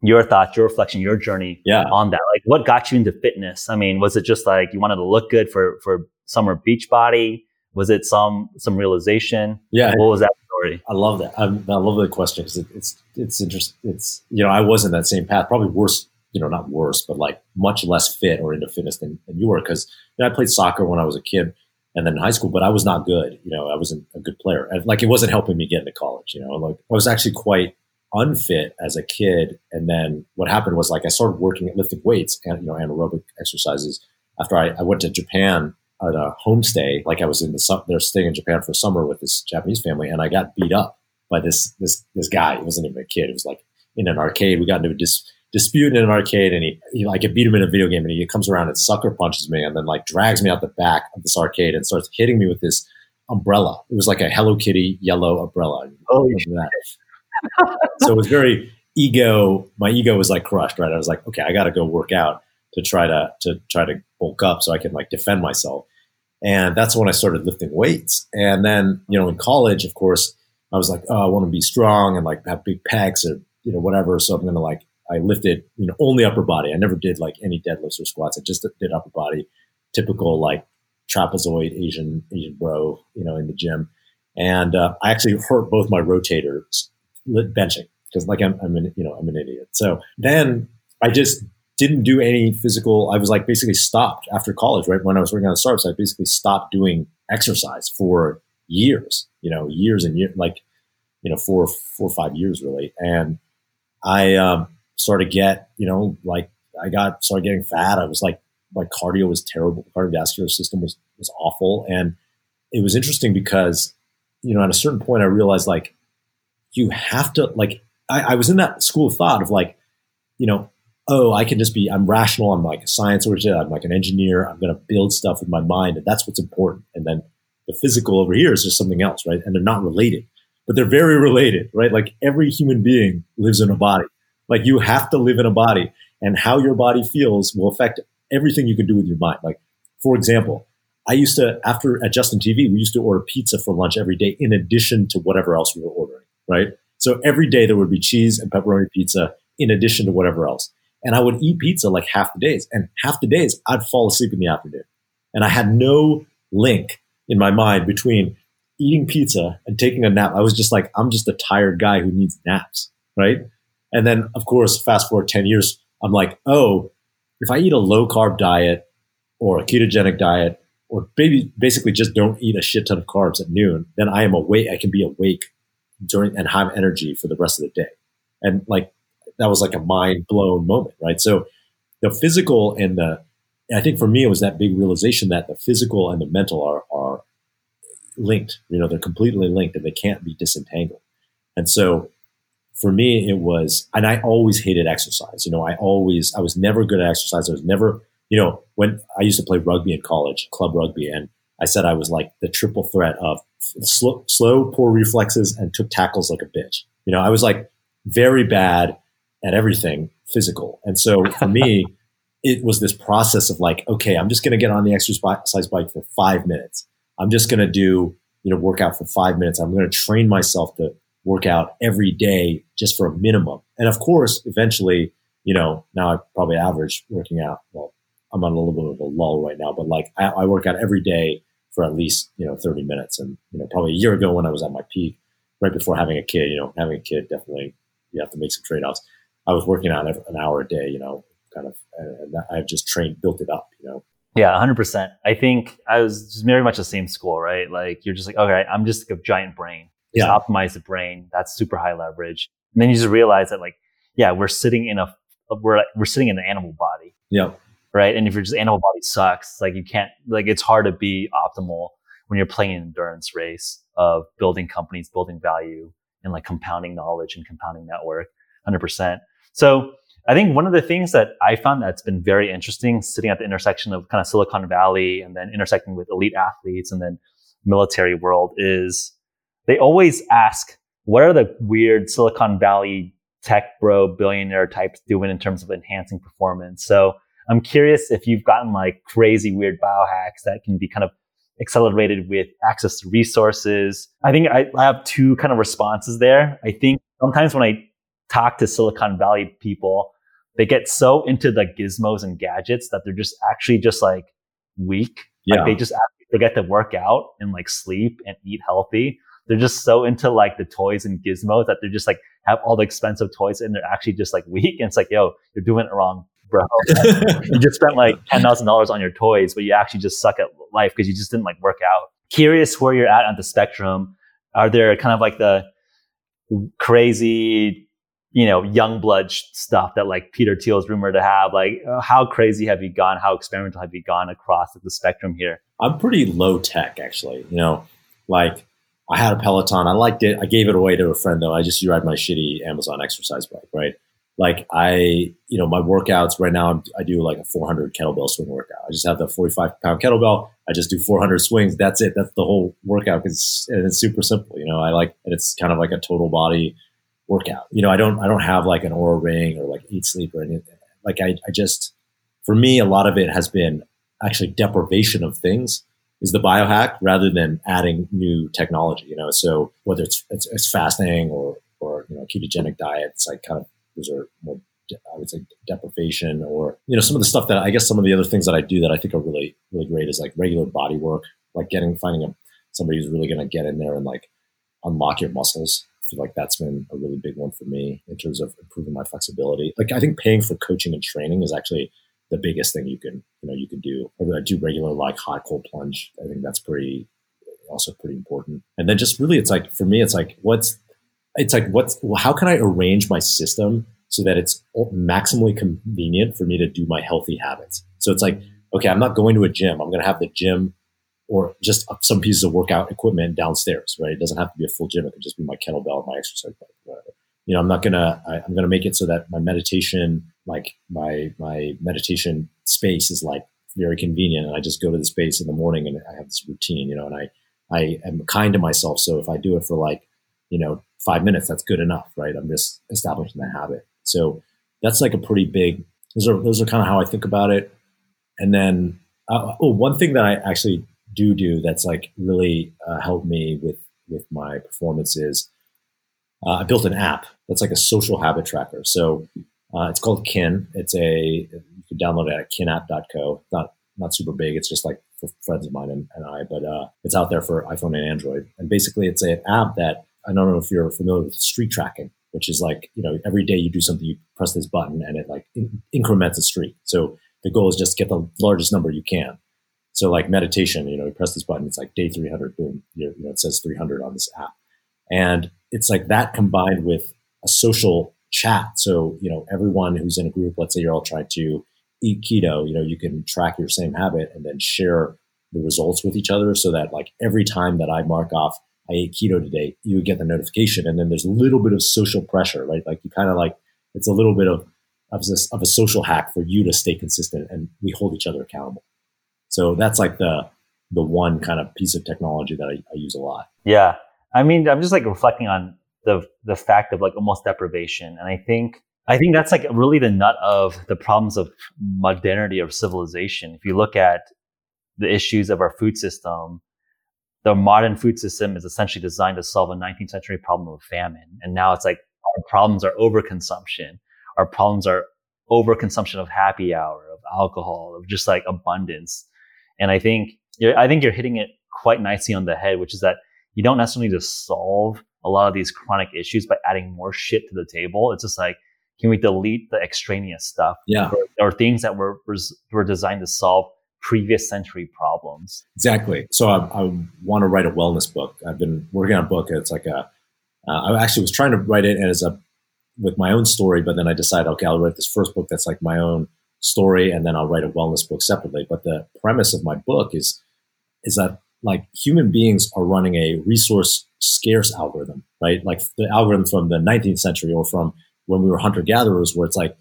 S1: your thoughts, your reflection, your journey
S2: yeah.
S1: on that. Like what got you into fitness? I mean, was it just like you wanted to look good for for summer beach body? Was it some some realization?
S2: Yeah.
S1: What was that story?
S2: I love that. I, I love the question because it, it's it's interesting. It's you know I was in that same path, probably worse. You know, not worse, but like much less fit or into fitness than, than you were. Because you know, I played soccer when I was a kid and then in high school, but I was not good. You know, I wasn't a good player. And, like it wasn't helping me get into college. You know, like I was actually quite unfit as a kid. And then what happened was like I started working at lifting weights and you know anaerobic exercises after I, I went to Japan at a homestay. Like I was in the they're staying in Japan for summer with this Japanese family, and I got beat up by this this this guy. He wasn't even a kid. It was like in an arcade. We got into a dis, dispute in an arcade, and he, he like I beat him in a video game, and he comes around and sucker punches me, and then like drags me out the back of this arcade and starts hitting me with this umbrella. It was like a Hello Kitty yellow umbrella.
S1: Oh,
S2: so it was very ego. My ego was like crushed. Right, I was like, okay, I got to go work out to try to to try to bulk up so I can like defend myself. And that's when I started lifting weights. And then you know, in college, of course, I was like, oh, I want to be strong and like have big pecs or you know whatever. So I'm gonna like I lifted you know only upper body. I never did like any deadlifts or squats. I just did upper body, typical like trapezoid Asian Asian bro, you know, in the gym. And uh, I actually hurt both my rotators benching because like I'm, I'm an, you know, I'm an idiot. So then I just didn't do any physical. I was like basically stopped after college, right? When I was working on the startups, I basically stopped doing exercise for years, you know, years and years, like, you know, four, four or five years really. And I, um, started get, you know, like I got, started getting fat. I was like, my cardio was terrible. Cardiovascular system was, was awful. And it was interesting because, you know, at a certain point I realized like, you have to like I, I, was in that school of thought of like, you know, oh, I can just be I'm rational, I'm like a science origin, I'm like an engineer, I'm gonna build stuff with my mind, and that's what's important. And then the physical over here is just something else, right? And they're not related. But they're very related, right? Like every human being lives in a body. Like you have to live in a body. And how your body feels will affect everything you can do with your mind. Like, for example, I used to, after at Justin TV, we used to order pizza for lunch every day in addition to whatever else we were ordering right? So every day there would be cheese and pepperoni pizza in addition to whatever else. And I would eat pizza like half the days. And half the days I'd fall asleep in the afternoon. And I had no link in my mind between eating pizza and taking a nap. I was just like, I'm just a tired guy who needs naps, right? And then, of course, fast forward 10 years, I'm like, oh, if I eat a low carb diet or a ketogenic diet, or maybe basically just don't eat a shit ton of carbs at noon, then I am awake. I can be awake during and have energy for the rest of the day. And like that was like a mind blown moment, right? So the physical and the I think for me it was that big realization that the physical and the mental are are linked. You know, they're completely linked and they can't be disentangled. And so for me it was and I always hated exercise. You know, I always I was never good at exercise. I was never, you know, when I used to play rugby in college, club rugby, and I said I was like the triple threat of slow, slow, poor reflexes, and took tackles like a bitch. You know, I was like very bad at everything physical. And so for me, it was this process of like, okay, I'm just going to get on the exercise bike for five minutes. I'm just going to do, you know, workout for five minutes. I'm going to train myself to work out every day just for a minimum. And of course, eventually, you know, now I probably average working out. Well, I'm on a little bit of a lull right now, but like I, I work out every day for at least you know 30 minutes. And you know, probably a year ago when I was at my peak, right before having a kid, you know, having a kid definitely you have to make some trade offs. I was working on an hour a day, you know, kind of, and I've just trained, built it up, you know.
S1: Yeah, 100%. I think I was just very much the same school, right? Like you're just like, okay, I'm just like a giant brain. Just yeah. optimize the brain. That's super high leverage. And then you just realize that like, yeah, we're sitting in a, we're, like, we're sitting in an animal body.
S2: Yeah
S1: right? And if your just animal body sucks, like you can't, like it's hard to be optimal when you're playing an endurance race of building companies, building value, and like compounding knowledge and compounding network, hundred percent. So I think one of the things that I found that's been very interesting, sitting at the intersection of kind of Silicon Valley and then intersecting with elite athletes and then military world, is they always ask, what are the weird Silicon Valley tech bro billionaire types doing in terms of enhancing performance? So I'm curious if you've gotten like crazy weird biohacks that can be kind of accelerated with access to resources. I think I, I have two kind of responses there. I think sometimes when I talk to Silicon Valley people, they get so into the gizmos and gadgets that they're just actually just like weak. Yeah. Like they just forget to work out and like sleep and eat healthy. They're just so into like the toys and gizmos that they're just like have all the expensive toys and they're actually just like weak. And it's like, yo, you're doing it wrong, bro. you just spent like ten thousand dollars on your toys, but you actually just suck at life because you just didn't like work out. Curious where you're at on the spectrum. Are there kind of like the crazy you know, young blood stuff that like Peter Thiel is rumored to have. Like, uh, how crazy have you gone? How experimental have you gone across the spectrum here?
S2: I'm pretty low tech, actually. You know, like I had a Peloton. I liked it. I gave it away to a friend, though. I just ride my shitty Amazon exercise bike, right? Like I, you know, my workouts right now, I do like a 400 kettlebell swing workout. I just have the 45 pound kettlebell. I just do 400 swings. That's it. That's the whole workout. Cause and it's super simple. You know, I like, and it's kind of like a total body workout. You know, I don't I don't have like an Oura ring or like Eight Sleep or anything. Like I, I just for me a lot of it has been actually deprivation of things is the biohack rather than adding new technology. You know, so whether it's it's, it's fasting or or you know ketogenic diet, it's like kind of those are more I would say deprivation or you know some of the stuff that I guess some of the other things that I do that I think are really really great is like regular body work, like getting finding a somebody who's really going to get in there and like unlock your muscles feel like that's been a really big one for me in terms of improving my flexibility. Like I think paying for coaching and training is actually the biggest thing you can you know you can do. I do regular like hot cold plunge. I think that's pretty also pretty important. And then just really, it's like for me, it's like what's it's like what's how can I arrange my system so that it's maximally convenient for me to do my healthy habits. So it's like okay, I'm not going to a gym. I'm going to have the gym or just some pieces of workout equipment downstairs, right? It doesn't have to be a full gym. It could just be my kettlebell, my exercise bike, whatever. You know, I'm not gonna. I, I'm gonna make it so that my meditation, like my my meditation space, is like very convenient, and I just go to the space in the morning and I have this routine. You know, and I I am kind to myself. So if I do it for like, you know, five minutes, that's good enough, right? I'm just establishing the habit. So that's like a pretty big. Those are those are kind of how I think about it. And then, uh, oh, one thing that I actually do do that's like really uh, helped me with with my performances. Uh, I built an app that's like a social habit tracker. So uh, it's called Kin. It's a you can download it at kinapp.co. Not not super big. It's just like for friends of mine and, and I, but uh, it's out there for iPhone and Android. And basically, it's an app that I don't know if you're familiar with streak tracking, which is like you know every day you do something, you press this button, and it like in- increments a streak. So the goal is just get the largest number you can. So like meditation, you know, you press this button, it's like day 300, boom, you know, it says 300 on this app. And it's like that combined with a social chat. So, you know, everyone who's in a group, let's say you're all trying to eat keto, you know, you can track your same habit and then share the results with each other so that like every time that I mark off, I ate keto today, you would get the notification. And then there's a little bit of social pressure, right? Like you kind of like, it's a little bit of, of, this, of a social hack for you to stay consistent and we hold each other accountable. So that's like the the one kind of piece of technology that I, I use a lot.
S1: Yeah, I mean, I'm just like reflecting on the the fact of like almost deprivation, and I think I think that's like really the nut of the problems of modernity of civilization. If you look at the issues of our food system, the modern food system is essentially designed to solve a 19th century problem of famine, and now it's like our problems are overconsumption. Our problems are overconsumption of happy hour, of alcohol, of just like abundance. And I think I think you're hitting it quite nicely on the head, which is that you don't necessarily need to solve a lot of these chronic issues by adding more shit to the table. It's just like, can we delete the extraneous stuff?
S2: Yeah.
S1: Or, or things that were, were designed to solve previous century problems.
S2: Exactly. So I, I, want to write a wellness book. I've been working on a book. It's like a. Uh, I actually was trying to write it as a, with my own story, but then I decided, okay, I'll write this first book that's like my own story and then I'll write a wellness book separately. But the premise of my book is is that like human beings are running a resource scarce algorithm, right? Like the algorithm from the 19th century or from when we were hunter gatherers, where it's like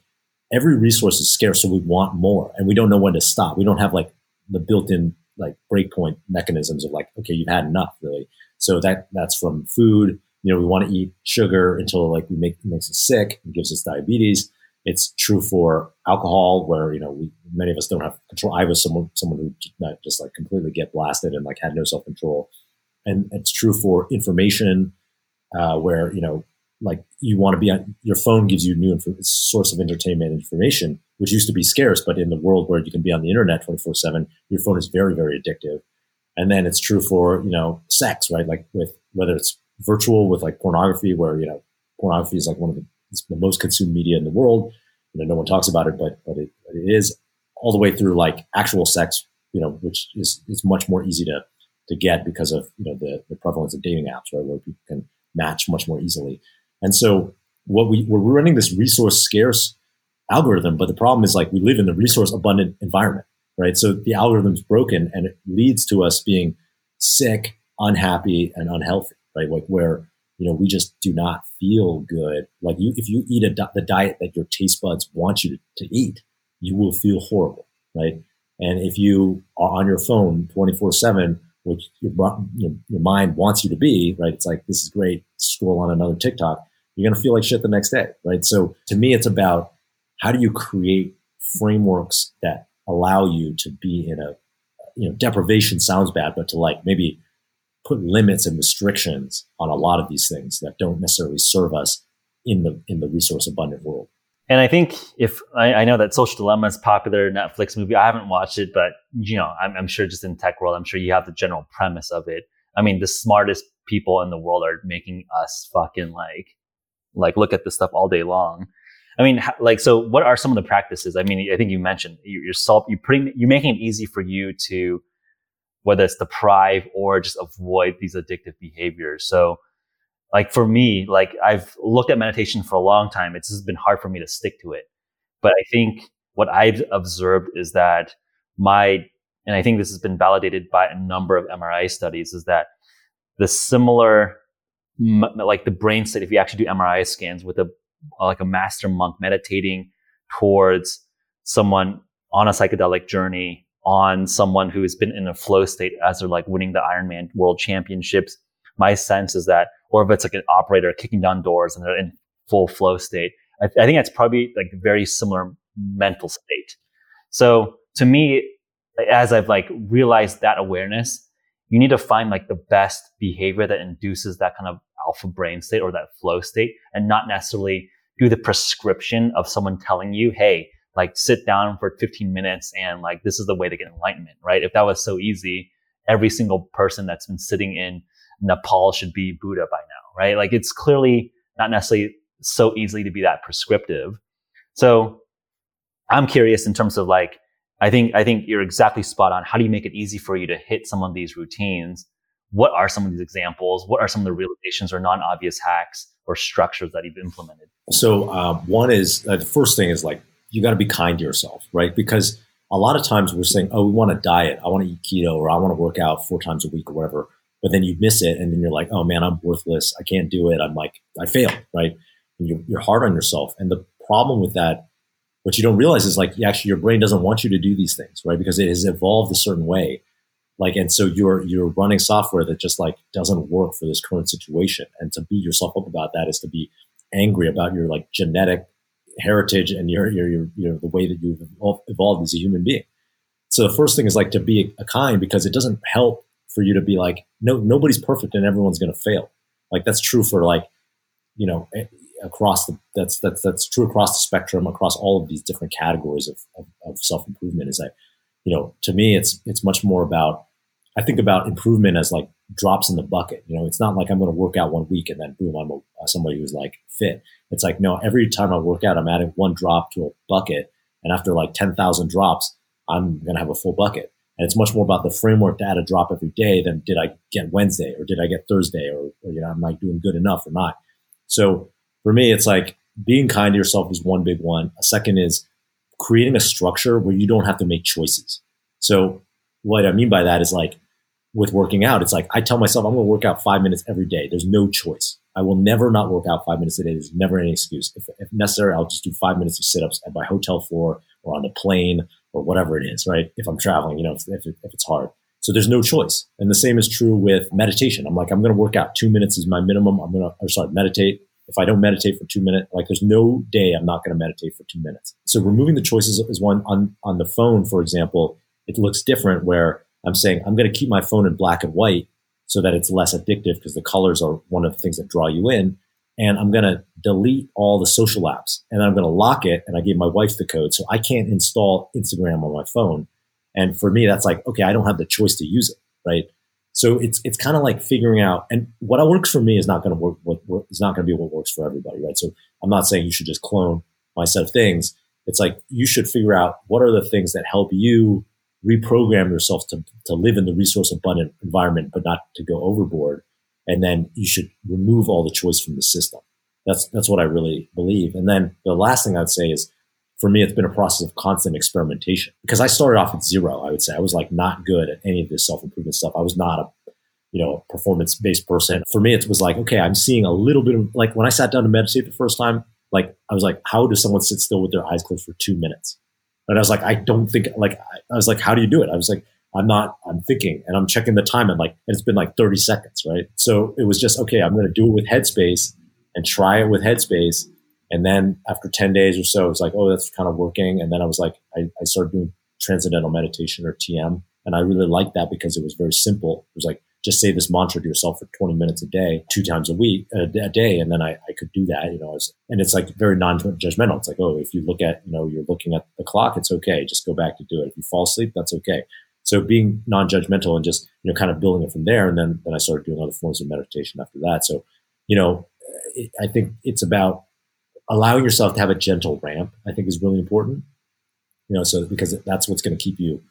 S2: every resource is scarce, so we want more, and we don't know when to stop. We don't have like the built-in like breakpoint mechanisms of like, okay, you've had enough, really. So that that's from food. You know, we want to eat sugar until like we make makes us sick and gives us diabetes. It's true for alcohol, where you know we, many of us don't have control. I was someone someone who just like completely get blasted and like had no self control, and it's true for information, uh, where you know like you want to be on your phone gives you new inf- source of entertainment information, which used to be scarce, but in the world where you can be on the internet 24 seven, your phone is very, very addictive. And then it's true for, you know, sex, right? Like with whether it's virtual with like pornography, where, you know, pornography is like one of the, the most consumed media in the world. You know, no one talks about it, but, but it, it is all the way through like actual sex, you know, which is, is much more easy to, to get because of, you know, the, the prevalence of dating apps, right? Where people can match much more easily. And so what we, we're running this resource scarce algorithm, but the problem is like we live in a resource abundant environment right? So the algorithm's broken and it leads to us being sick, unhappy, and unhealthy, right? Like where, you know, we just do not feel good. Like you, if you eat a, the diet that your taste buds want you to, eat, you will feel horrible, right? And if you are on your phone 24 seven, which your, your, your mind wants you to be, right? It's like, this is great. Scroll on another TikTok. You're going to feel like shit the next day, right? So to me, it's about how do you create frameworks that allow you to be in a you know deprivation sounds bad but to like maybe put limits and restrictions on a lot of these things that don't necessarily serve us in the in the resource abundant world
S1: and I think if I, I, know that Social Dilemma is popular Netflix movie, I haven't watched it, but you know, I'm, I'm, sure just in tech world, I'm sure you have the general premise of it. I mean, the smartest people in the world are making us fucking like, like look at this stuff all day long. I mean, like, so what are some of the practices? I mean, I think you mentioned you, you're solve, you're putting, you're making it easy for you to, whether it's deprive or just avoid these addictive behaviors. So, like for me, like I've looked at meditation for a long time. It's just been hard for me to stick to it. But I think what I've observed is that my, and I think this has been validated by a number of MRI studies, is that the similar, like the brain state, if you actually do MRI scans with a like a master monk meditating towards someone on a psychedelic journey, on someone who has been in a flow state as they're like winning the Ironman world championships. My sense is that, or if it's like an operator kicking down doors and they're in full flow state, I, th- I think that's probably like very similar mental state. So to me, as I've like realized that awareness, you need to find like the best behavior that induces that kind of alpha brain state or that flow state and not necessarily do the prescription of someone telling you, Hey, like sit down for 15 minutes and like this is the way to get enlightenment, right? If that was so easy, every single person that's been sitting in Nepal should be Buddha by now, right? Like it's clearly not necessarily so easily to be that prescriptive. So I'm curious in terms of like, I think, I think you're exactly spot on. How do you make it easy for you to hit some of these routines what are some of these examples? What are some of the realizations or non obvious hacks or structures that you've implemented?
S2: So, um, one is uh, the first thing is like, you got to be kind to yourself, right? Because a lot of times we're saying, oh, we want to diet, I want to eat keto, or I want to work out four times a week or whatever. But then you miss it, and then you're like, oh man, I'm worthless. I can't do it. I'm like, I failed, right? And you're, you're hard on yourself. And the problem with that, what you don't realize is like, actually, your brain doesn't want you to do these things, right? Because it has evolved a certain way like and so you're you're running software that just like doesn't work for this current situation and to beat yourself up about that is to be angry about your like genetic heritage and your your, your you know the way that you've evolved as a human being. So the first thing is like to be a kind because it doesn't help for you to be like no nobody's perfect and everyone's going to fail. Like that's true for like you know eh, across the that's that's that's true across the spectrum across all of these different categories of, of, of self-improvement is that you know to me it's it's much more about I think about improvement as like drops in the bucket. You know, it's not like I'm going to work out one week and then boom, I'm a, uh, somebody who's like fit. It's like, no, every time I work out, I'm adding one drop to a bucket. And after like 10,000 drops, I'm going to have a full bucket. And it's much more about the framework to add a drop every day than did I get Wednesday or did I get Thursday or, or you know, am I doing good enough or not? So for me, it's like being kind to yourself is one big one. A second is creating a structure where you don't have to make choices. So what I mean by that is like, with working out. It's like I tell myself I'm going to work out five minutes every day. There's no choice. I will never not work out five minutes a day. There's never any excuse. If, if necessary, I'll just do five minutes of sit ups at my hotel floor or on the plane or whatever it is, right? If I'm traveling, you know, if, if, if it's hard. So there's no choice. And the same is true with meditation. I'm like, I'm going to work out two minutes is my minimum. I'm going to, or sorry, meditate. If I don't meditate for two minutes, like there's no day I'm not going to meditate for two minutes. So removing the choices is one on, on the phone, for example, it looks different where I'm saying I'm going to keep my phone in black and white so that it's less addictive because the colors are one of the things that draw you in. and I'm going to delete all the social apps and I'm going to lock it. And I gave my wife the code. So I can't install Instagram on my phone. And for me, that's like, okay, I don't have the choice to use it. Right. So it's, it's kind of like figuring out, and what works for me is not going to work, what, what is not going to be what works for everybody. Right. So I'm not saying you should just clone my set of things. It's like you should figure out what are the things that help you reprogram yourself to, to live in the resource abundant environment, but not to go overboard and then you should remove all the choice from the system. That's that's what I really believe. And then the last thing I'd say is, for me, it's been a process of constant experimentation because I started off at zero. I would say I was like not good at any of this self improvement stuff. I was not a you know performance based person. For me, it was like okay, I'm seeing a little bit of like when I sat down to meditate the first time. Like I was like, how does someone sit still with their eyes closed for two minutes? And I was like, I don't think like I was like, how do you do it? I was like, I'm not, I'm thinking and I'm checking the time and like, and it's been like 30 seconds, right? So it was just, okay, I'm going to do it with Headspace and try it with Headspace. And then after 10 days or so, it was like, oh, that's kind of working. And then I was like, I, I started doing transcendental meditation or TM. And I really liked that because it was very simple. It was like, just say this mantra to yourself for 20 minutes a day, two times a week, a, a day. And then I, I could do that, you know, was, and it's like very non-judgmental. It's like, oh, if you look at, you know, you're looking at the clock, it's okay. Just go back to do it. If you fall asleep, that's okay. So being non-judgmental and just you know kind of building it from there, and then then I started doing other forms of meditation after that. So you know, it, I think it's about allowing yourself to have a gentle ramp. I think is really important. You know, so because that's what's going to keep you.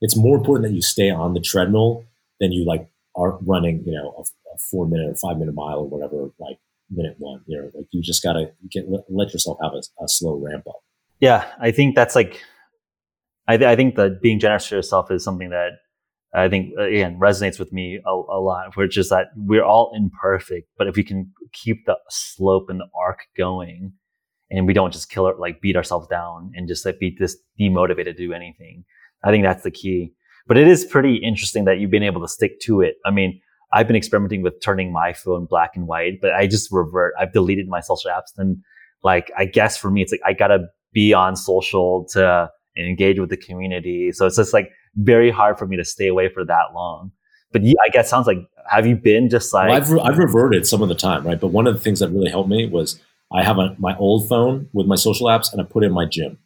S2: It's more important that you stay on the treadmill than you like are running. You know, a, a four minute or five minute mile or whatever. Like minute one. You know, like you just got to get let yourself have a, a slow ramp up.
S1: Yeah, I think that's like I, th- I think that being generous to yourself is something that I think again resonates with me a, a lot, which is that we're all imperfect, but if we can keep the slope and the arc going, and we don't just kill it, like beat ourselves down and just like be this demotivated to do anything, I think that's the key. But it is pretty interesting that you've been able to stick to it. I mean, I've been experimenting with turning my phone black and white, but I just revert. I've deleted my social apps, and like I guess for me, it's like I gotta be on social to engage with the community. So it's just like very hard for me to stay away for that long. But yeah, I guess sounds like have you been just like
S2: well, I've re- I've reverted some of the time, right? But one of the things that really helped me was I have a, my old phone with my social apps and I put it in my gym.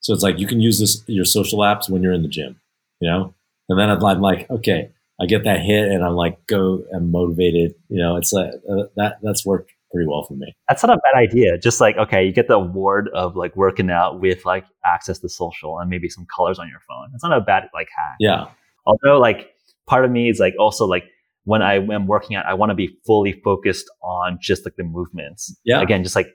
S2: So it's like you can use this your social apps when you're in the gym, you know. And then I'm like, okay, I get that hit and I'm like, go, I'm motivated. You know, it's like uh, that that's worked pretty well for me.
S1: That's not a bad idea. Just like, okay, you get the award of like working out with like access to social and maybe some colors on your phone. It's not a bad like hack.
S2: Yeah.
S1: Although like part of me is like also like when I am working out, I want to be fully focused on just like the movements.
S2: Yeah.
S1: Again, just like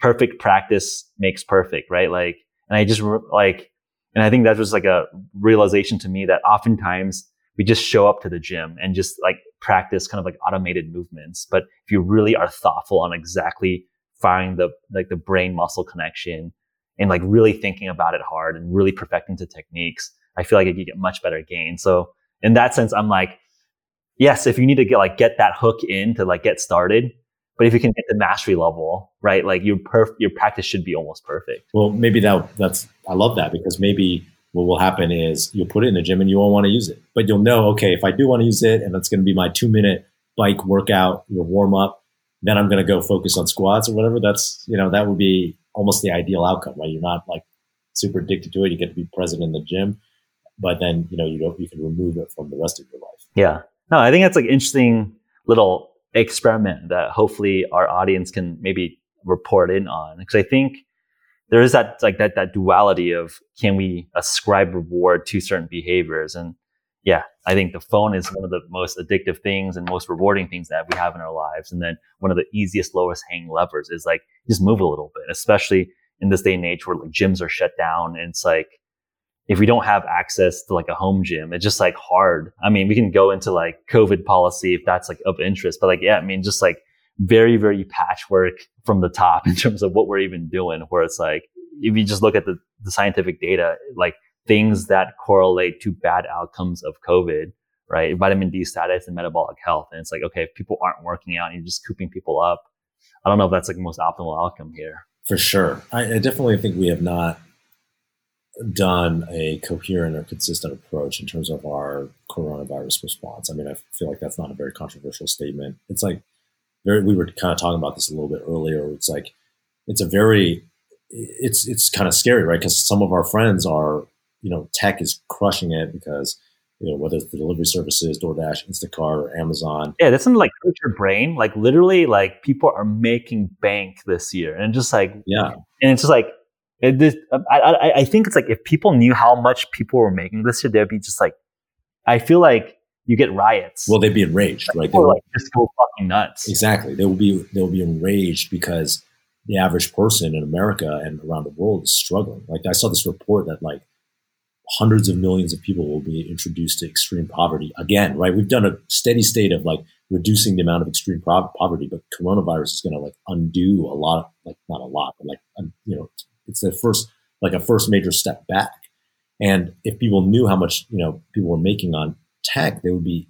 S1: perfect practice makes perfect, right? Like, and I just like, and I think that was like a realization to me that oftentimes we just show up to the gym and just like practice kind of like automated movements. But if you really are thoughtful on exactly finding the like the brain muscle connection and like really thinking about it hard and really perfecting the techniques, I feel like you get much better gain. So in that sense, I'm like, yes, if you need to get like get that hook in to like get started, but if you can get the mastery level, right, like your perf- your practice should be almost perfect.
S2: Well, maybe that that's I love that because maybe what will happen is you'll put it in the gym and you won't want to use it. But you'll know, okay, if I do want to use it and it's going to be my two minute bike workout, your warm up, then I'm going to go focus on squats or whatever. That's, you know, that would be almost the ideal outcome, right? You're not like super addicted to it. You get to be present in the gym, but then, you know, you don't, you can remove it from the rest of your life.
S1: Yeah. No, I think that's like interesting little experiment that hopefully our audience can maybe report in on. Because I think there is that like that that duality of can we ascribe reward to certain behaviors and yeah i think the phone is one of the most addictive things and most rewarding things that we have in our lives and then one of the easiest lowest hanging levers is like just move a little bit especially in this day and age where like gyms are shut down and it's like if we don't have access to like a home gym it's just like hard i mean we can go into like covid policy if that's like of interest but like yeah i mean just like very, very patchwork from the top in terms of what we're even doing, where it's like, if you just look at the, the scientific data, like things that correlate to bad outcomes of COVID, right? Vitamin D status and metabolic health. And it's like, okay, if people aren't working out and you're just cooping people up, I don't know if that's like the most optimal outcome here.
S2: For sure. I, I definitely think we have not done a coherent or consistent approach in terms of our coronavirus response. I mean, I feel like that's not a very controversial statement. It's like very. We were kind of talking about this a little bit earlier. It's like it's a very it's it's kind of scary, right? Because some of our friends are you know tech is crushing it because you know, whether it's the delivery services, DoorDash, Instacart, or Amazon.
S1: Yeah, that's something like hurt your brain. Like literally, like people are making bank this year, and just like
S2: yeah,
S1: and it's just like it, this, I, I I think it's like if people knew how much people were making this year, they'd be just like, I feel like you get riots.
S2: Well, they'd be enraged, right?
S1: They like just go fucking nuts.
S2: Exactly, they will be they will be enraged because the average person in America and around the world is struggling. Like I saw this report that like hundreds of millions of people will be introduced to extreme poverty again, right? We've done a steady state of like reducing the amount of extreme poverty, but coronavirus is going to like undo a lot of like not a lot, but like um, you know, it's the first like a first major step back. And if people knew how much you know people were making on tech, they would be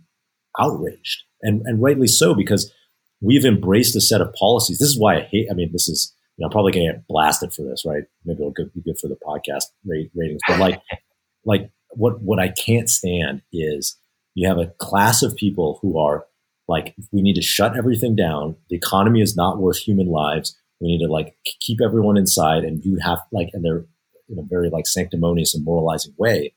S2: outraged, and and rightly so because we've embraced a set of policies. This is why I hate. I mean, this is you know I'm probably going to get blasted for this, right? Maybe it'll be good for the podcast ratings, but like like what what I can't stand is you have a class of people who are like we need to shut everything down. The economy is not worth human lives. We need to like keep everyone inside, and you have like, and they're in a very like sanctimonious and moralizing way,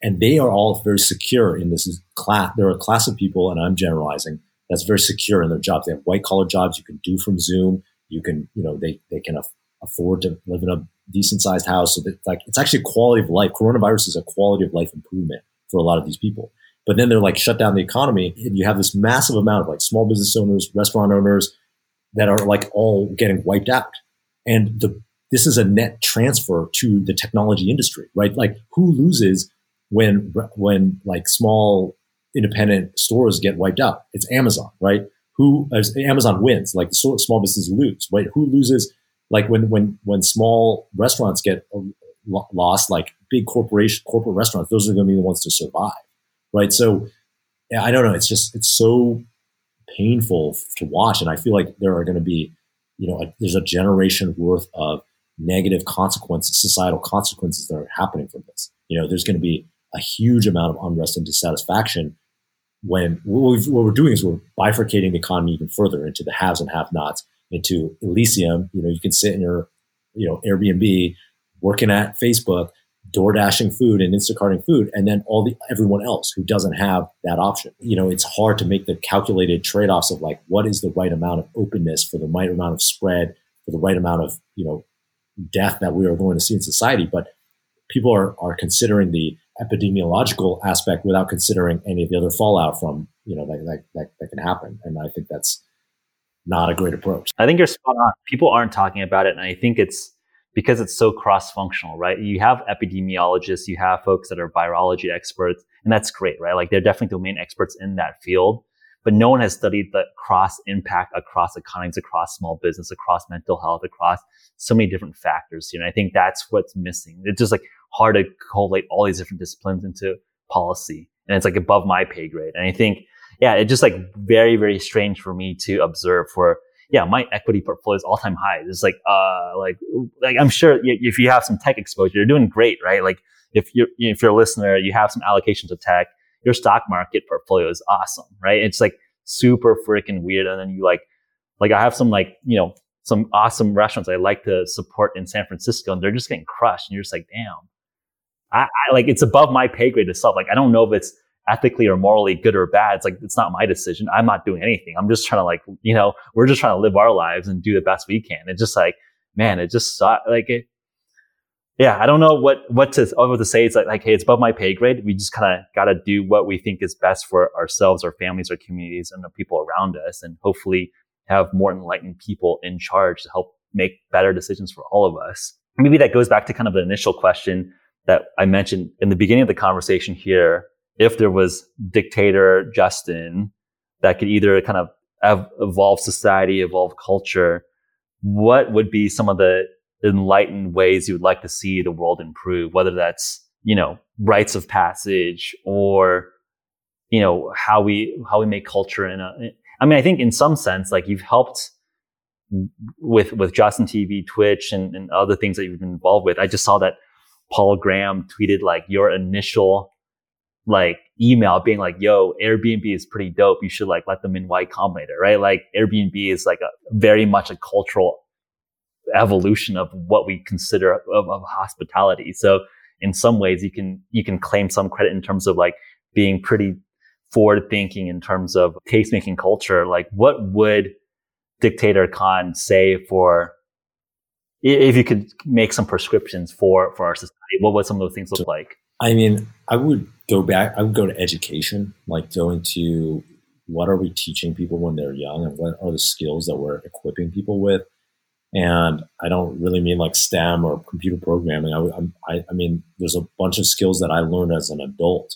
S2: and they are all very secure in this class. There are a class of people, and I'm generalizing that's very secure in their jobs. They have white collar jobs you can do from Zoom. You can, you know, they they can afford to live in a decent sized house. So that like it's actually quality of life. Coronavirus is a quality of life improvement for a lot of these people. But then they're like shut down the economy, and you have this massive amount of like small business owners, restaurant owners that are like all getting wiped out. And the this is a net transfer to the technology industry, right? Like who loses when when like small independent stores get wiped out? It's Amazon, right? Who Amazon wins, like the small businesses lose, right? Who loses like when when when small restaurants get lost, like big corporation corporate restaurants, those are going to be the ones to survive, right? So I don't know. It's just it's so painful to watch, and I feel like there are going to be, you know, a, there's a generation worth of negative consequences, societal consequences that are happening from this. You know, there's going to be a huge amount of unrest and dissatisfaction when what, what we're doing is we're bifurcating the economy even further into the haves and have-nots into Elysium. You know, you can sit in your, you know, Airbnb, working at Facebook, door dashing food and Instacarting food, and then all the everyone else who doesn't have that option. You know, it's hard to make the calculated trade offs of like what is the right amount of openness for the right amount of spread, for the right amount of you know death that we are going to see in society. But people are are considering the epidemiological aspect without considering any of the other fallout from you know that that, that, that can happen. And I think that's not a great approach.
S1: I think you're spot on. People aren't talking about it. And I think it's because it's so cross functional, right? You have epidemiologists, you have folks that are virology experts, and that's great, right? Like they're definitely domain experts in that field. But no one has studied the cross impact across economies, across small business, across mental health, across so many different factors. You know, I think that's what's missing. It's just like hard to collate all these different disciplines into policy. And it's like above my pay grade. And I think yeah, it's just like very, very strange for me to observe for, yeah, my equity portfolio is all time high. It's like, uh, like, like I'm sure if you have some tech exposure, you're doing great, right? Like if you're, if you're a listener, you have some allocations of tech, your stock market portfolio is awesome, right? It's like super freaking weird. And then you like, like I have some like, you know, some awesome restaurants I like to support in San Francisco and they're just getting crushed. And you're just like, damn, I, I like, it's above my pay grade to Like, I don't know if it's, ethically or morally good or bad. It's like, it's not my decision. I'm not doing anything. I'm just trying to like, you know, we're just trying to live our lives and do the best we can. It's just like, man, it just saw like it. Yeah, I don't know what what to what to say. It's like, like hey, it's above my pay grade. We just kind of got to do what we think is best for ourselves, our families, our communities, and the people around us, and hopefully have more enlightened people in charge to help make better decisions for all of us. Maybe that goes back to kind of the initial question that I mentioned in the beginning of the conversation here if there was dictator Justin that could either kind of evolve society, evolve culture, what would be some of the enlightened ways you would like to see the world improve, whether that's, you know, rites of passage or, you know, how we, how we make culture in a, I mean, I think in some sense, like you've helped with, with Justin TV, Twitch and, and other things that you've been involved with. I just saw that Paul Graham tweeted like your initial like email being like, yo, Airbnb is pretty dope. You should like let them in Y Combinator, right? Like Airbnb is like a very much a cultural evolution of what we consider of, of hospitality. So in some ways you can, you can claim some credit in terms of like being pretty forward thinking in terms of taste making culture. Like what would dictator Kan say for if you could make some prescriptions for for our society, what would some of those things look like?
S2: I mean, I would go back. I would go to education, like go into what are we teaching people when they're young, and what are the skills that we're equipping people with. And I don't really mean like STEM or computer programming. I, I, I mean, there's a bunch of skills that I learned as an adult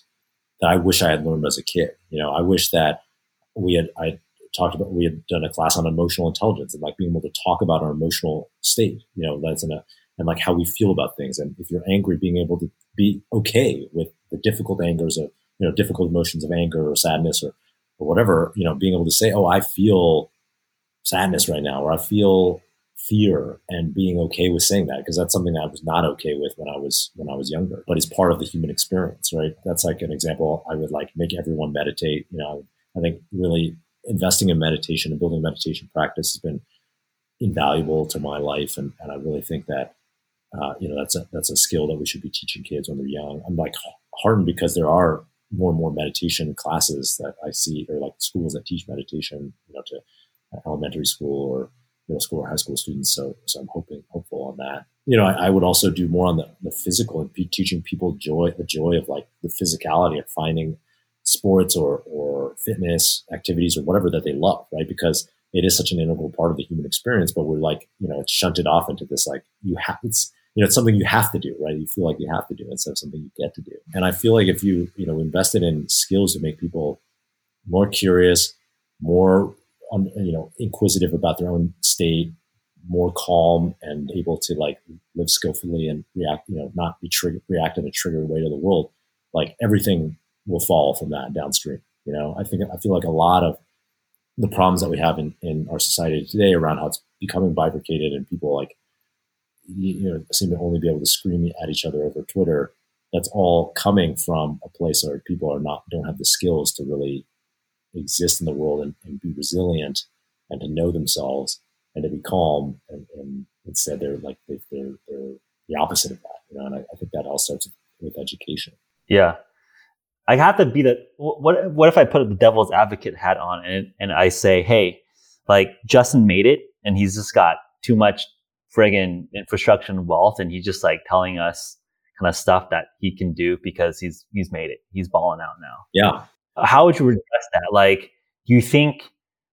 S2: that I wish I had learned as a kid. You know, I wish that we had I talked about we had done a class on emotional intelligence and like being able to talk about our emotional state. You know, that's in a and like how we feel about things. And if you're angry, being able to be okay with the difficult angers of you know difficult emotions of anger or sadness or or whatever. You know, being able to say, "Oh, I feel sadness right now," or "I feel fear," and being okay with saying that because that's something I was not okay with when I was when I was younger. But it's part of the human experience, right? That's like an example. I would like make everyone meditate. You know, I think really investing in meditation and building meditation practice has been invaluable to my life, and, and I really think that uh, you know that's a that's a skill that we should be teaching kids when they're young. I'm like heartened because there are more and more meditation classes that I see, or like schools that teach meditation, you know, to elementary school or middle school or high school students. So, so I'm hoping hopeful on that. You know, I, I would also do more on the, the physical and be teaching people joy, the joy of like the physicality of finding sports or or fitness activities or whatever that they love, right? Because it is such an integral part of the human experience, but we're like, you know, it's shunted off into this like you have it's you know, it's something you have to do, right? You feel like you have to do instead of something you get to do. And I feel like if you, you know, invested in skills to make people more curious, more, um, you know, inquisitive about their own state, more calm and able to like live skillfully and react, you know, not be trigger, react in a trigger way to the world, like everything will fall from that downstream. You know, I think, I feel like a lot of the problems that we have in, in our society today around how it's becoming bifurcated and people like you know seem to only be able to scream at each other over Twitter. That's all coming from a place where people are not don't have the skills to really exist in the world and, and be resilient and to know themselves and to be calm. And, and instead, they're like they, they're they're the opposite of that. You know, and I, I think that all starts with education.
S1: Yeah, I have to be the what what if I put the devil's advocate hat on and and I say, hey, like Justin made it and he's just got too much friggin' infrastructure and wealth, and he's just like telling us kind of stuff that he can do because he's he's made it. He's balling out now.
S2: Yeah.
S1: How would you address that? Like, do you think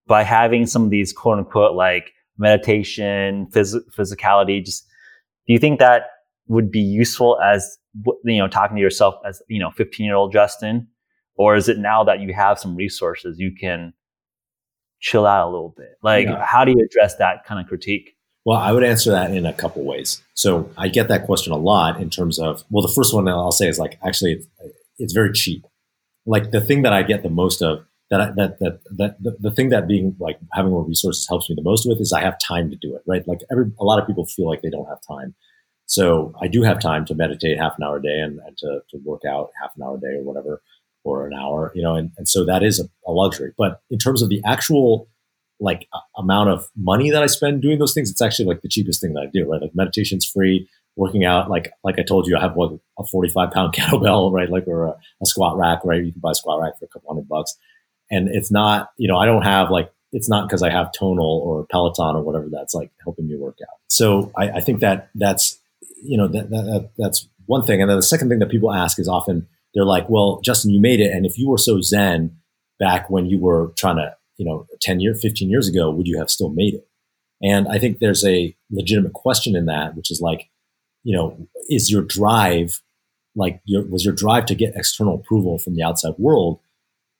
S1: by having some of these quote unquote like meditation, phys- physicality, just do you think that would be useful as you know talking to yourself as you know 15 year old Justin, or is it now that you have some resources you can chill out a little bit? Like, yeah. how do you address that kind of critique?
S2: Well, I would answer that in a couple ways. So I get that question a lot in terms of, well, the first one I'll say is like, actually, it's, it's very cheap. Like the thing that I get the most of that, that, that, that, the, the thing that being like having more resources helps me the most with is I have time to do it, right? Like every, a lot of people feel like they don't have time. So I do have time to meditate half an hour a day and, and to, to work out half an hour a day or whatever, or an hour, you know, and, and so that is a, a luxury. But in terms of the actual like amount of money that I spend doing those things, it's actually like the cheapest thing that I do, right? Like meditation's free, working out, like like I told you, I have what a 45 pound kettlebell, right? Like or a, a, squat rack, right? You can buy a squat rack for a couple hundred bucks. And it's not, you know, I don't have like it's not because I have Tonal or Peloton or whatever that's like helping me work out. So I, I think that that's you know that, that that's one thing. And then the second thing that people ask is often they're like, well, Justin, you made it, and if you were so zen back when you were trying to you know, 10 years, 15 years ago, would you have still made it? And I think there's a legitimate question in that, which is like, you know, is your drive, like, your, was your drive to get external approval from the outside world,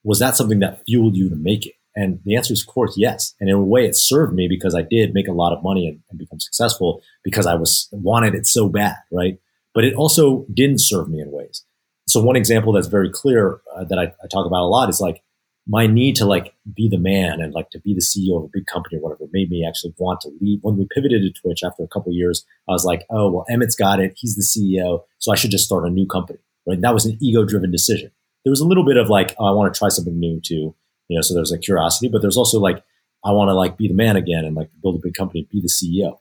S2: was that something that fueled you to make it? And the answer is, of course, yes. And in a way, it served me because I did make a lot of money and, and become successful because I was wanted it so bad, right? But it also didn't serve me in ways. So one example that's very clear uh, that I, I talk about a lot is like my need to like be the man and like to be the CEO of a big company or whatever made me actually want to leave. When we pivoted to Twitch after a couple years, I was like, oh well, Emmett's got it. He's the CEO, so I should just start a new company. Right? That was an ego-driven decision. there was a little bit of like, oh, I want to try something new too. You know, so there's a curiosity, but there's also like, I want to like be the man again and like build a big company, be the CEO.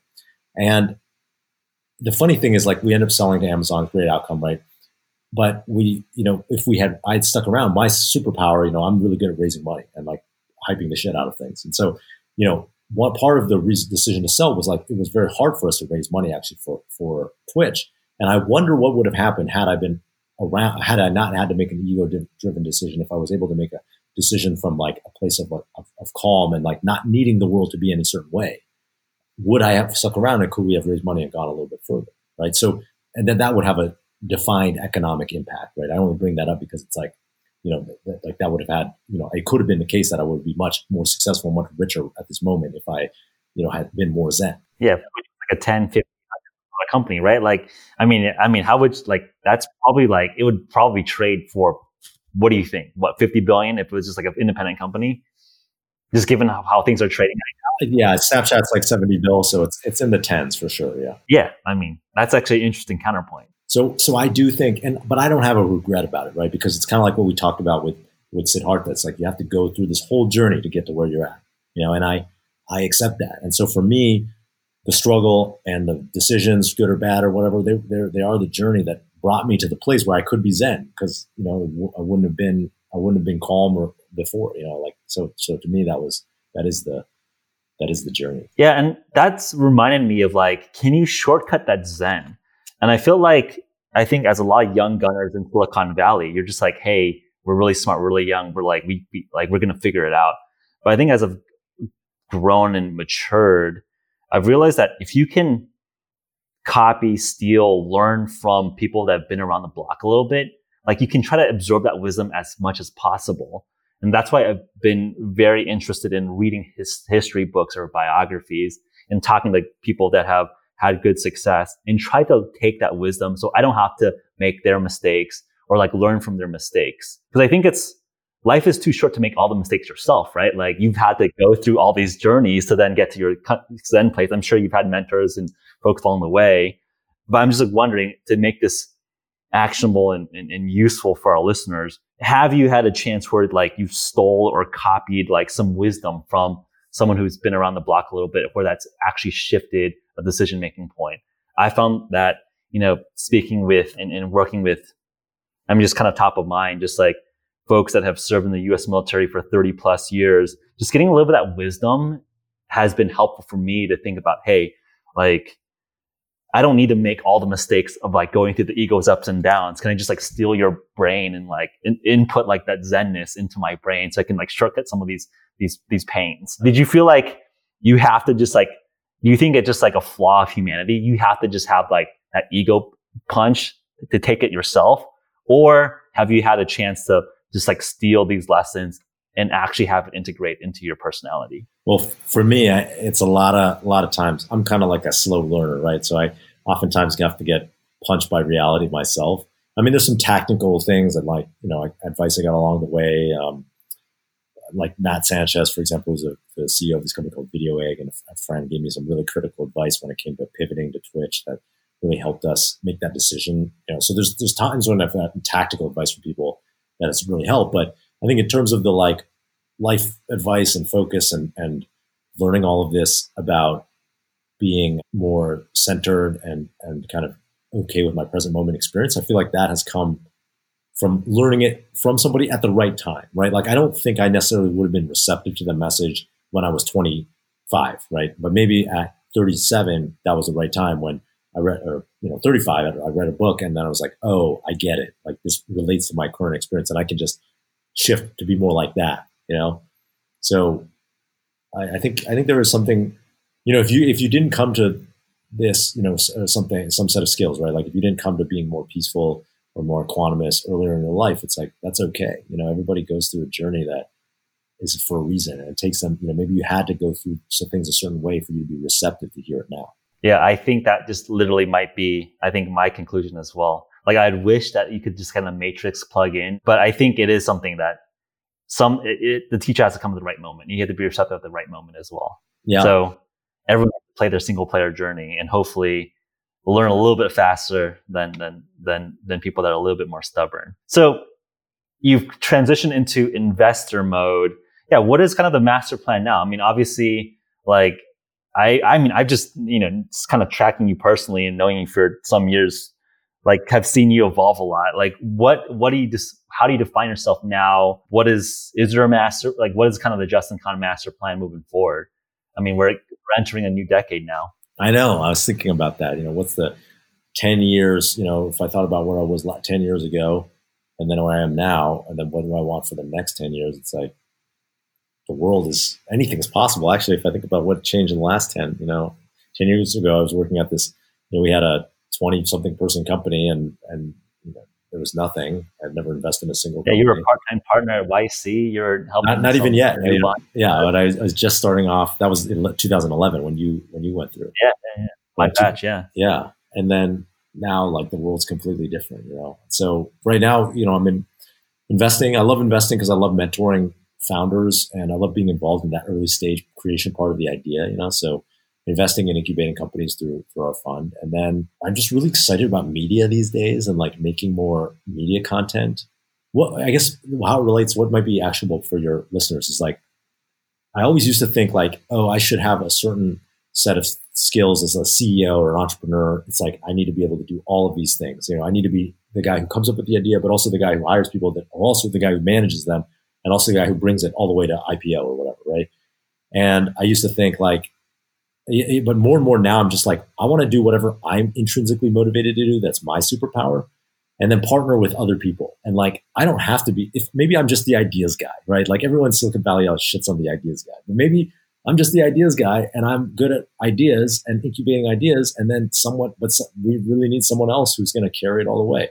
S2: And the funny thing is like we end up selling to Amazon, great outcome, right? But we, you know, if we had, I'd stuck around, my superpower, you know, I'm really good at raising money and like hyping the shit out of things. And so, you know, part of the reason, decision to sell was like, it was very hard for us to raise money actually for, for Twitch. And I wonder what would have happened had I been around, had I not had to make an ego driven decision, if I was able to make a decision from like a place of, of, of calm and like not needing the world to be in a certain way would I have stuck around and could we have raised money and gone a little bit further? Right. So, and then that would have a defined economic impact, right? I only bring that up because it's like, you know, th- like that would have had, you know, it could have been the case that I would be much more successful, much richer at this moment if I, you know, had been more zen.
S1: Yeah. Like a 10, 15 company, right? Like, I mean, I mean, how would like, that's probably like, it would probably trade for, what do you think? What, 50 billion if it was just like an independent company? Just given how, how things are trading right now.
S2: yeah, Snapchat's like 70 bill, so it's it's in the tens for sure. Yeah.
S1: Yeah. I mean, that's actually an interesting counterpoint.
S2: So so I do think and but I don't have a regret about it, right? Because it's kind of like what we talked about with with Siddhartha. It's like you have to go through this whole journey to get to where you're at. You know, and I I accept that. And so for me, the struggle and the decisions, good or bad or whatever, they they are the journey that brought me to the place where I could be zen because you know I wouldn't have been I wouldn't have been calm or before. You know, like so so to me that was that is the that is the journey.
S1: Yeah, and that's reminded me of like, can you shortcut that zen? And I feel like I think as a lot of young gunners in Silicon Valley, you're just like, hey, we're really smart, we're really young, we're like, we, we like we're gonna figure it out. But I think as I've grown and matured, I've realized that if you can copy, steal, learn from people that have been around the block a little bit, like you can try to absorb that wisdom as much as possible. And that's why I've been very interested in reading his history books or biographies and talking to people that have had good success and try to take that wisdom so I don't have to make their mistakes or like learn from their mistakes. Because I think it's life is too short to make all the mistakes yourself, right? Like you've had to go through all these journeys to then get to your Zen place. I'm sure you've had mentors and folks along the way, but I'm just like wondering to make this actionable and, and, and, useful for our listeners. Have you had a chance where like you stole or copied like some wisdom from someone who's been around the block a little bit where that's actually shifted a decision making point? I found that, you know, speaking with and, and working with, I'm just kind of top of mind, just like folks that have served in the US military for 30 plus years, just getting a little bit of that wisdom has been helpful for me to think about, hey, like I don't need to make all the mistakes of like going through the ego's ups and downs. Can I just like steal your brain and like in, input like that zenness into my brain so I can like shortcut some of these these these pains? Did you feel like you have to just like do you think it's just like a flaw of humanity? You have to just have like that ego punch to take it yourself, or have you had a chance to just like steal these lessons and actually have it integrate into your personality?
S2: Well, for me, I, it's a lot of a lot of times. I'm kind of like a slow learner, right? So I oftentimes have to get punched by reality myself. I mean, there's some technical things and like you know advice I got along the way. Um, like Matt Sanchez, for example, who's a, the CEO of this company called VideoEgg, and a friend gave me some really critical advice when it came to pivoting to Twitch that really helped us make that decision. You know, so there's there's times when I've gotten tactical advice from people that has really helped, but I think in terms of the like life advice and focus and, and learning all of this about being more centered and, and kind of okay with my present moment experience, I feel like that has come from learning it from somebody at the right time, right? Like, I don't think I necessarily would have been receptive to the message when I was 25, right? But maybe at 37, that was the right time when I read, or, you know, 35, I read a book and then I was like, oh, I get it. Like, this relates to my current experience and I can just shift to be more like that you know. So I, I think I think there is something, you know, if you if you didn't come to this, you know, uh, something some set of skills, right? Like if you didn't come to being more peaceful or more equanimous earlier in your life, it's like that's okay. You know, everybody goes through a journey that is for a reason, and it takes them. You know, maybe you had to go through some things a certain way for you to be receptive to hear it now.
S1: Yeah, I think that just literally might be, I think my conclusion as well. Like I'd wish that you could just kind of matrix plug in, but I think it is something that some it, it, the teacher has to come at the right moment. You have to be receptive at the right moment as well. Yeah. So everyone play their single player journey and hopefully learn a little bit faster than than than than people that are a little bit more stubborn. So you've transitioned into investor mode. Yeah, what is kind of the master plan now? I mean, obviously, like I, I mean, I've just you know, just kind of tracking you personally and knowing you for some years, like have seen you evolve a lot. Like, what, what do you just, how do you define yourself now? What is, is there a master, like, what is kind of the Justin Kan master plan moving forward? I mean, we're, we're entering a new decade now.
S2: I know. I was thinking about that. You know, what's the 10 years, you know, if I thought about where I was 10 years ago and then where I am now, and then what do I want for the next 10 years? It's like the world is anything is possible. Actually, if I think about what changed in the last 10, you know, 10 years ago, I was working at this, you know, we had a 20 something person company and, and, you know, there was nothing. I'd never invested in a single.
S1: Yeah,
S2: company.
S1: you were a part-time partner at YC. You're helping.
S2: Not, not even yet. I mean, yeah, but I, I, was just starting off. That was in 2011 when you when you went through.
S1: Yeah, yeah, yeah. my batch. Yeah,
S2: yeah, and then now like the world's completely different. You know, so right now, you know, I'm in investing. I love investing because I love mentoring founders and I love being involved in that early stage creation part of the idea. You know, so investing in incubating companies through through our fund. And then I'm just really excited about media these days and like making more media content. What I guess how it relates, what might be actionable for your listeners is like I always used to think like, oh, I should have a certain set of skills as a CEO or an entrepreneur. It's like I need to be able to do all of these things. You know, I need to be the guy who comes up with the idea, but also the guy who hires people, that also the guy who manages them, and also the guy who brings it all the way to IPO or whatever, right? And I used to think like but more and more now i'm just like i want to do whatever i'm intrinsically motivated to do that's my superpower and then partner with other people. And like i don't have to be if maybe i'm just the ideas guy right? Like everyone in silicon valley always shits on the ideas guy but maybe i'm just the ideas guy and i'm good at ideas and incubating ideas and then someone but we really need someone else who's going to carry it all the way.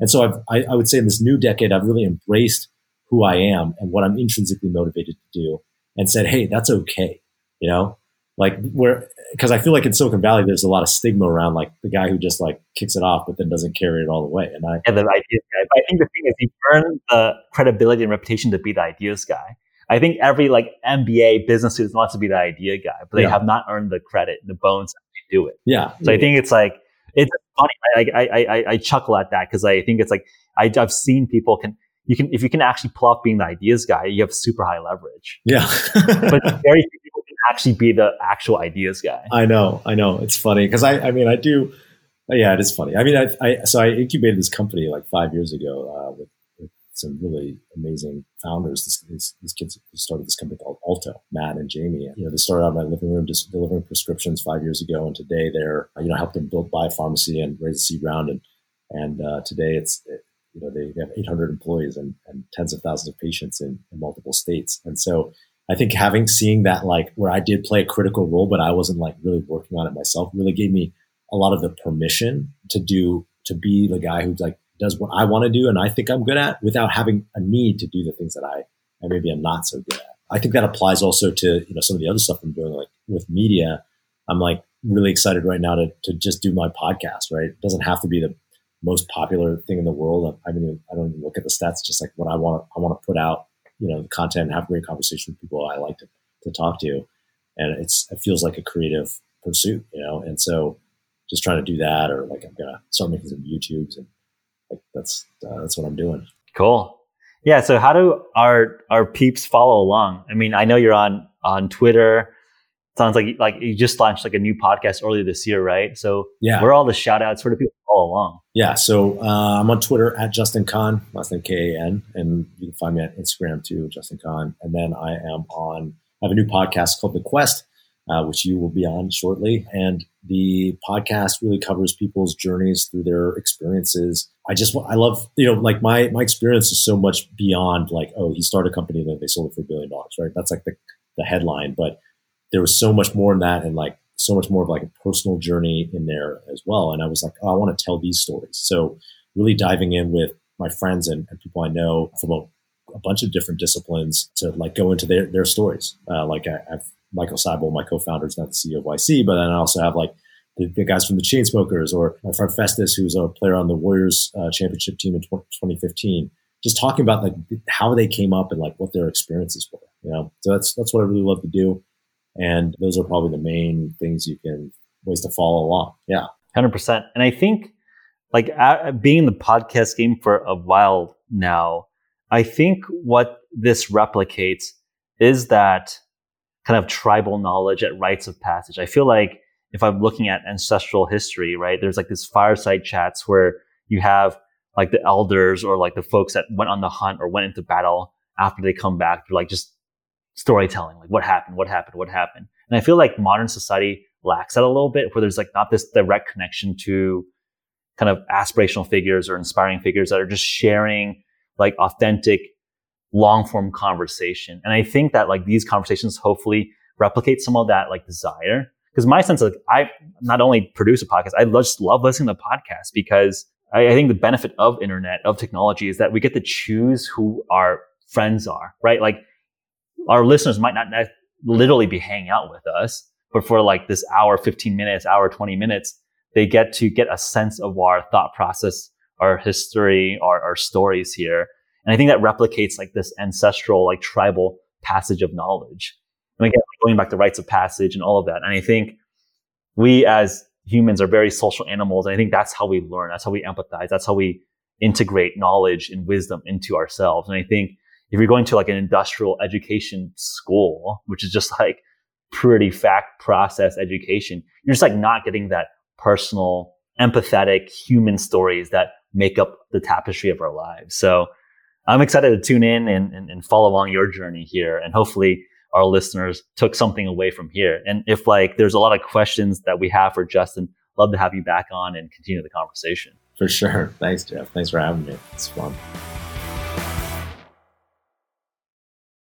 S2: And so I've, I, I would say in this new decade i've really embraced who i am and what i'm intrinsically motivated to do and said hey that's okay you know like where because I feel like in Silicon Valley there's a lot of stigma around like the guy who just like kicks it off but then doesn't carry it all the way. And I
S1: yeah, the ideas guy. But I think the thing is you earn the credibility and reputation to be the ideas guy. I think every like MBA business student wants to be the idea guy, but they yeah. have not earned the credit, and the bones to do it.
S2: Yeah.
S1: So I think it's like it's funny. I I I, I chuckle at that because I think it's like I, I've seen people can you can if you can actually pull off being the ideas guy, you have super high leverage.
S2: Yeah.
S1: but very few actually be the actual ideas guy.
S2: I know, I know. It's funny because I, I mean, I do. Yeah, it is funny. I mean, I, I so I incubated this company like five years ago uh, with, with, some really amazing founders. These, kids started this company called Alto, Matt and Jamie. You know, they started out in my living room just delivering prescriptions five years ago, and today they're you know helped them build biopharmacy and raise a seed round, and and uh, today it's you know they, have 800 employees and, and tens of thousands of patients in, in multiple states, and so I think having seeing that like where I did play a critical role, but I wasn't like really working on it myself, really gave me a lot of the permission to do to be the guy who like does what I want to do and I think I'm good at without having a need to do the things that I and maybe I'm not so good at. I think that applies also to you know some of the other stuff I'm doing like with media. I'm like really excited right now to to just do my podcast. Right, it doesn't have to be the most popular thing in the world. I mean, I don't even look at the stats. Just like what I want, I want to put out you know, the content and have great conversation with people I like to, to talk to. And it's, it feels like a creative pursuit, you know? And so just trying to do that, or like, I'm to start making some YouTubes and like, that's, uh, that's what I'm doing.
S1: Cool. Yeah. So how do our, our peeps follow along? I mean, I know you're on, on Twitter, sounds like like you just launched like a new podcast earlier this year, right? So
S2: yeah,
S1: where are all the shout outs? Where do people along?
S2: Yeah, so uh, I'm on Twitter at Justin Kan, last name K A N, and you can find me at Instagram too, Justin Kan. And then I am on I have a new podcast called The Quest, uh, which you will be on shortly. And the podcast really covers people's journeys through their experiences. I just I love you know like my my experience is so much beyond like oh he started a company and then they sold it for a billion dollars right that's like the the headline but there was so much more in that and like so much more of like a personal journey in there as well. And I was like, oh, I want to tell these stories. So really diving in with my friends and, and people I know from a, a, bunch of different disciplines to like go into their, their stories. Uh, like I, have Michael Seibel, my co-founder, is not the CEO of YC, but then I also have like the, the guys from the Chainsmokers or my friend Festus, who's a player on the Warriors uh, championship team in 2015 just talking about like how they came up and like what their experiences were, you know? So that's, that's what I really love to do. And those are probably the main things you can ways to follow along. Yeah.
S1: 100%. And I think like being in the podcast game for a while now, I think what this replicates is that kind of tribal knowledge at rites of passage. I feel like if I'm looking at ancestral history, right, there's like this fireside chats where you have like the elders or like the folks that went on the hunt or went into battle after they come back. They're like just storytelling, like what happened, what happened, what happened. And I feel like modern society lacks that a little bit where there's like not this direct connection to kind of aspirational figures or inspiring figures that are just sharing like authentic long form conversation. And I think that like these conversations hopefully replicate some of that like desire. Because my sense of like I not only produce a podcast, I just love listening to podcasts because I, I think the benefit of internet, of technology is that we get to choose who our friends are, right? Like our listeners might not literally be hanging out with us, but for like this hour, 15 minutes, hour, 20 minutes, they get to get a sense of our thought process, our history, our, our stories here. And I think that replicates like this ancestral, like tribal passage of knowledge. And again, going back to rites of passage and all of that. And I think we as humans are very social animals. And I think that's how we learn. That's how we empathize. That's how we integrate knowledge and wisdom into ourselves. And I think if you're going to like an industrial education school, which is just like pretty fact process education, you're just like not getting that personal, empathetic human stories that make up the tapestry of our lives. So I'm excited to tune in and, and, and follow along your journey here. And hopefully our listeners took something away from here. And if like there's a lot of questions that we have for Justin, love to have you back on and continue the conversation.
S2: For sure. Thanks, Geoff. Thanks for having me. It's fun.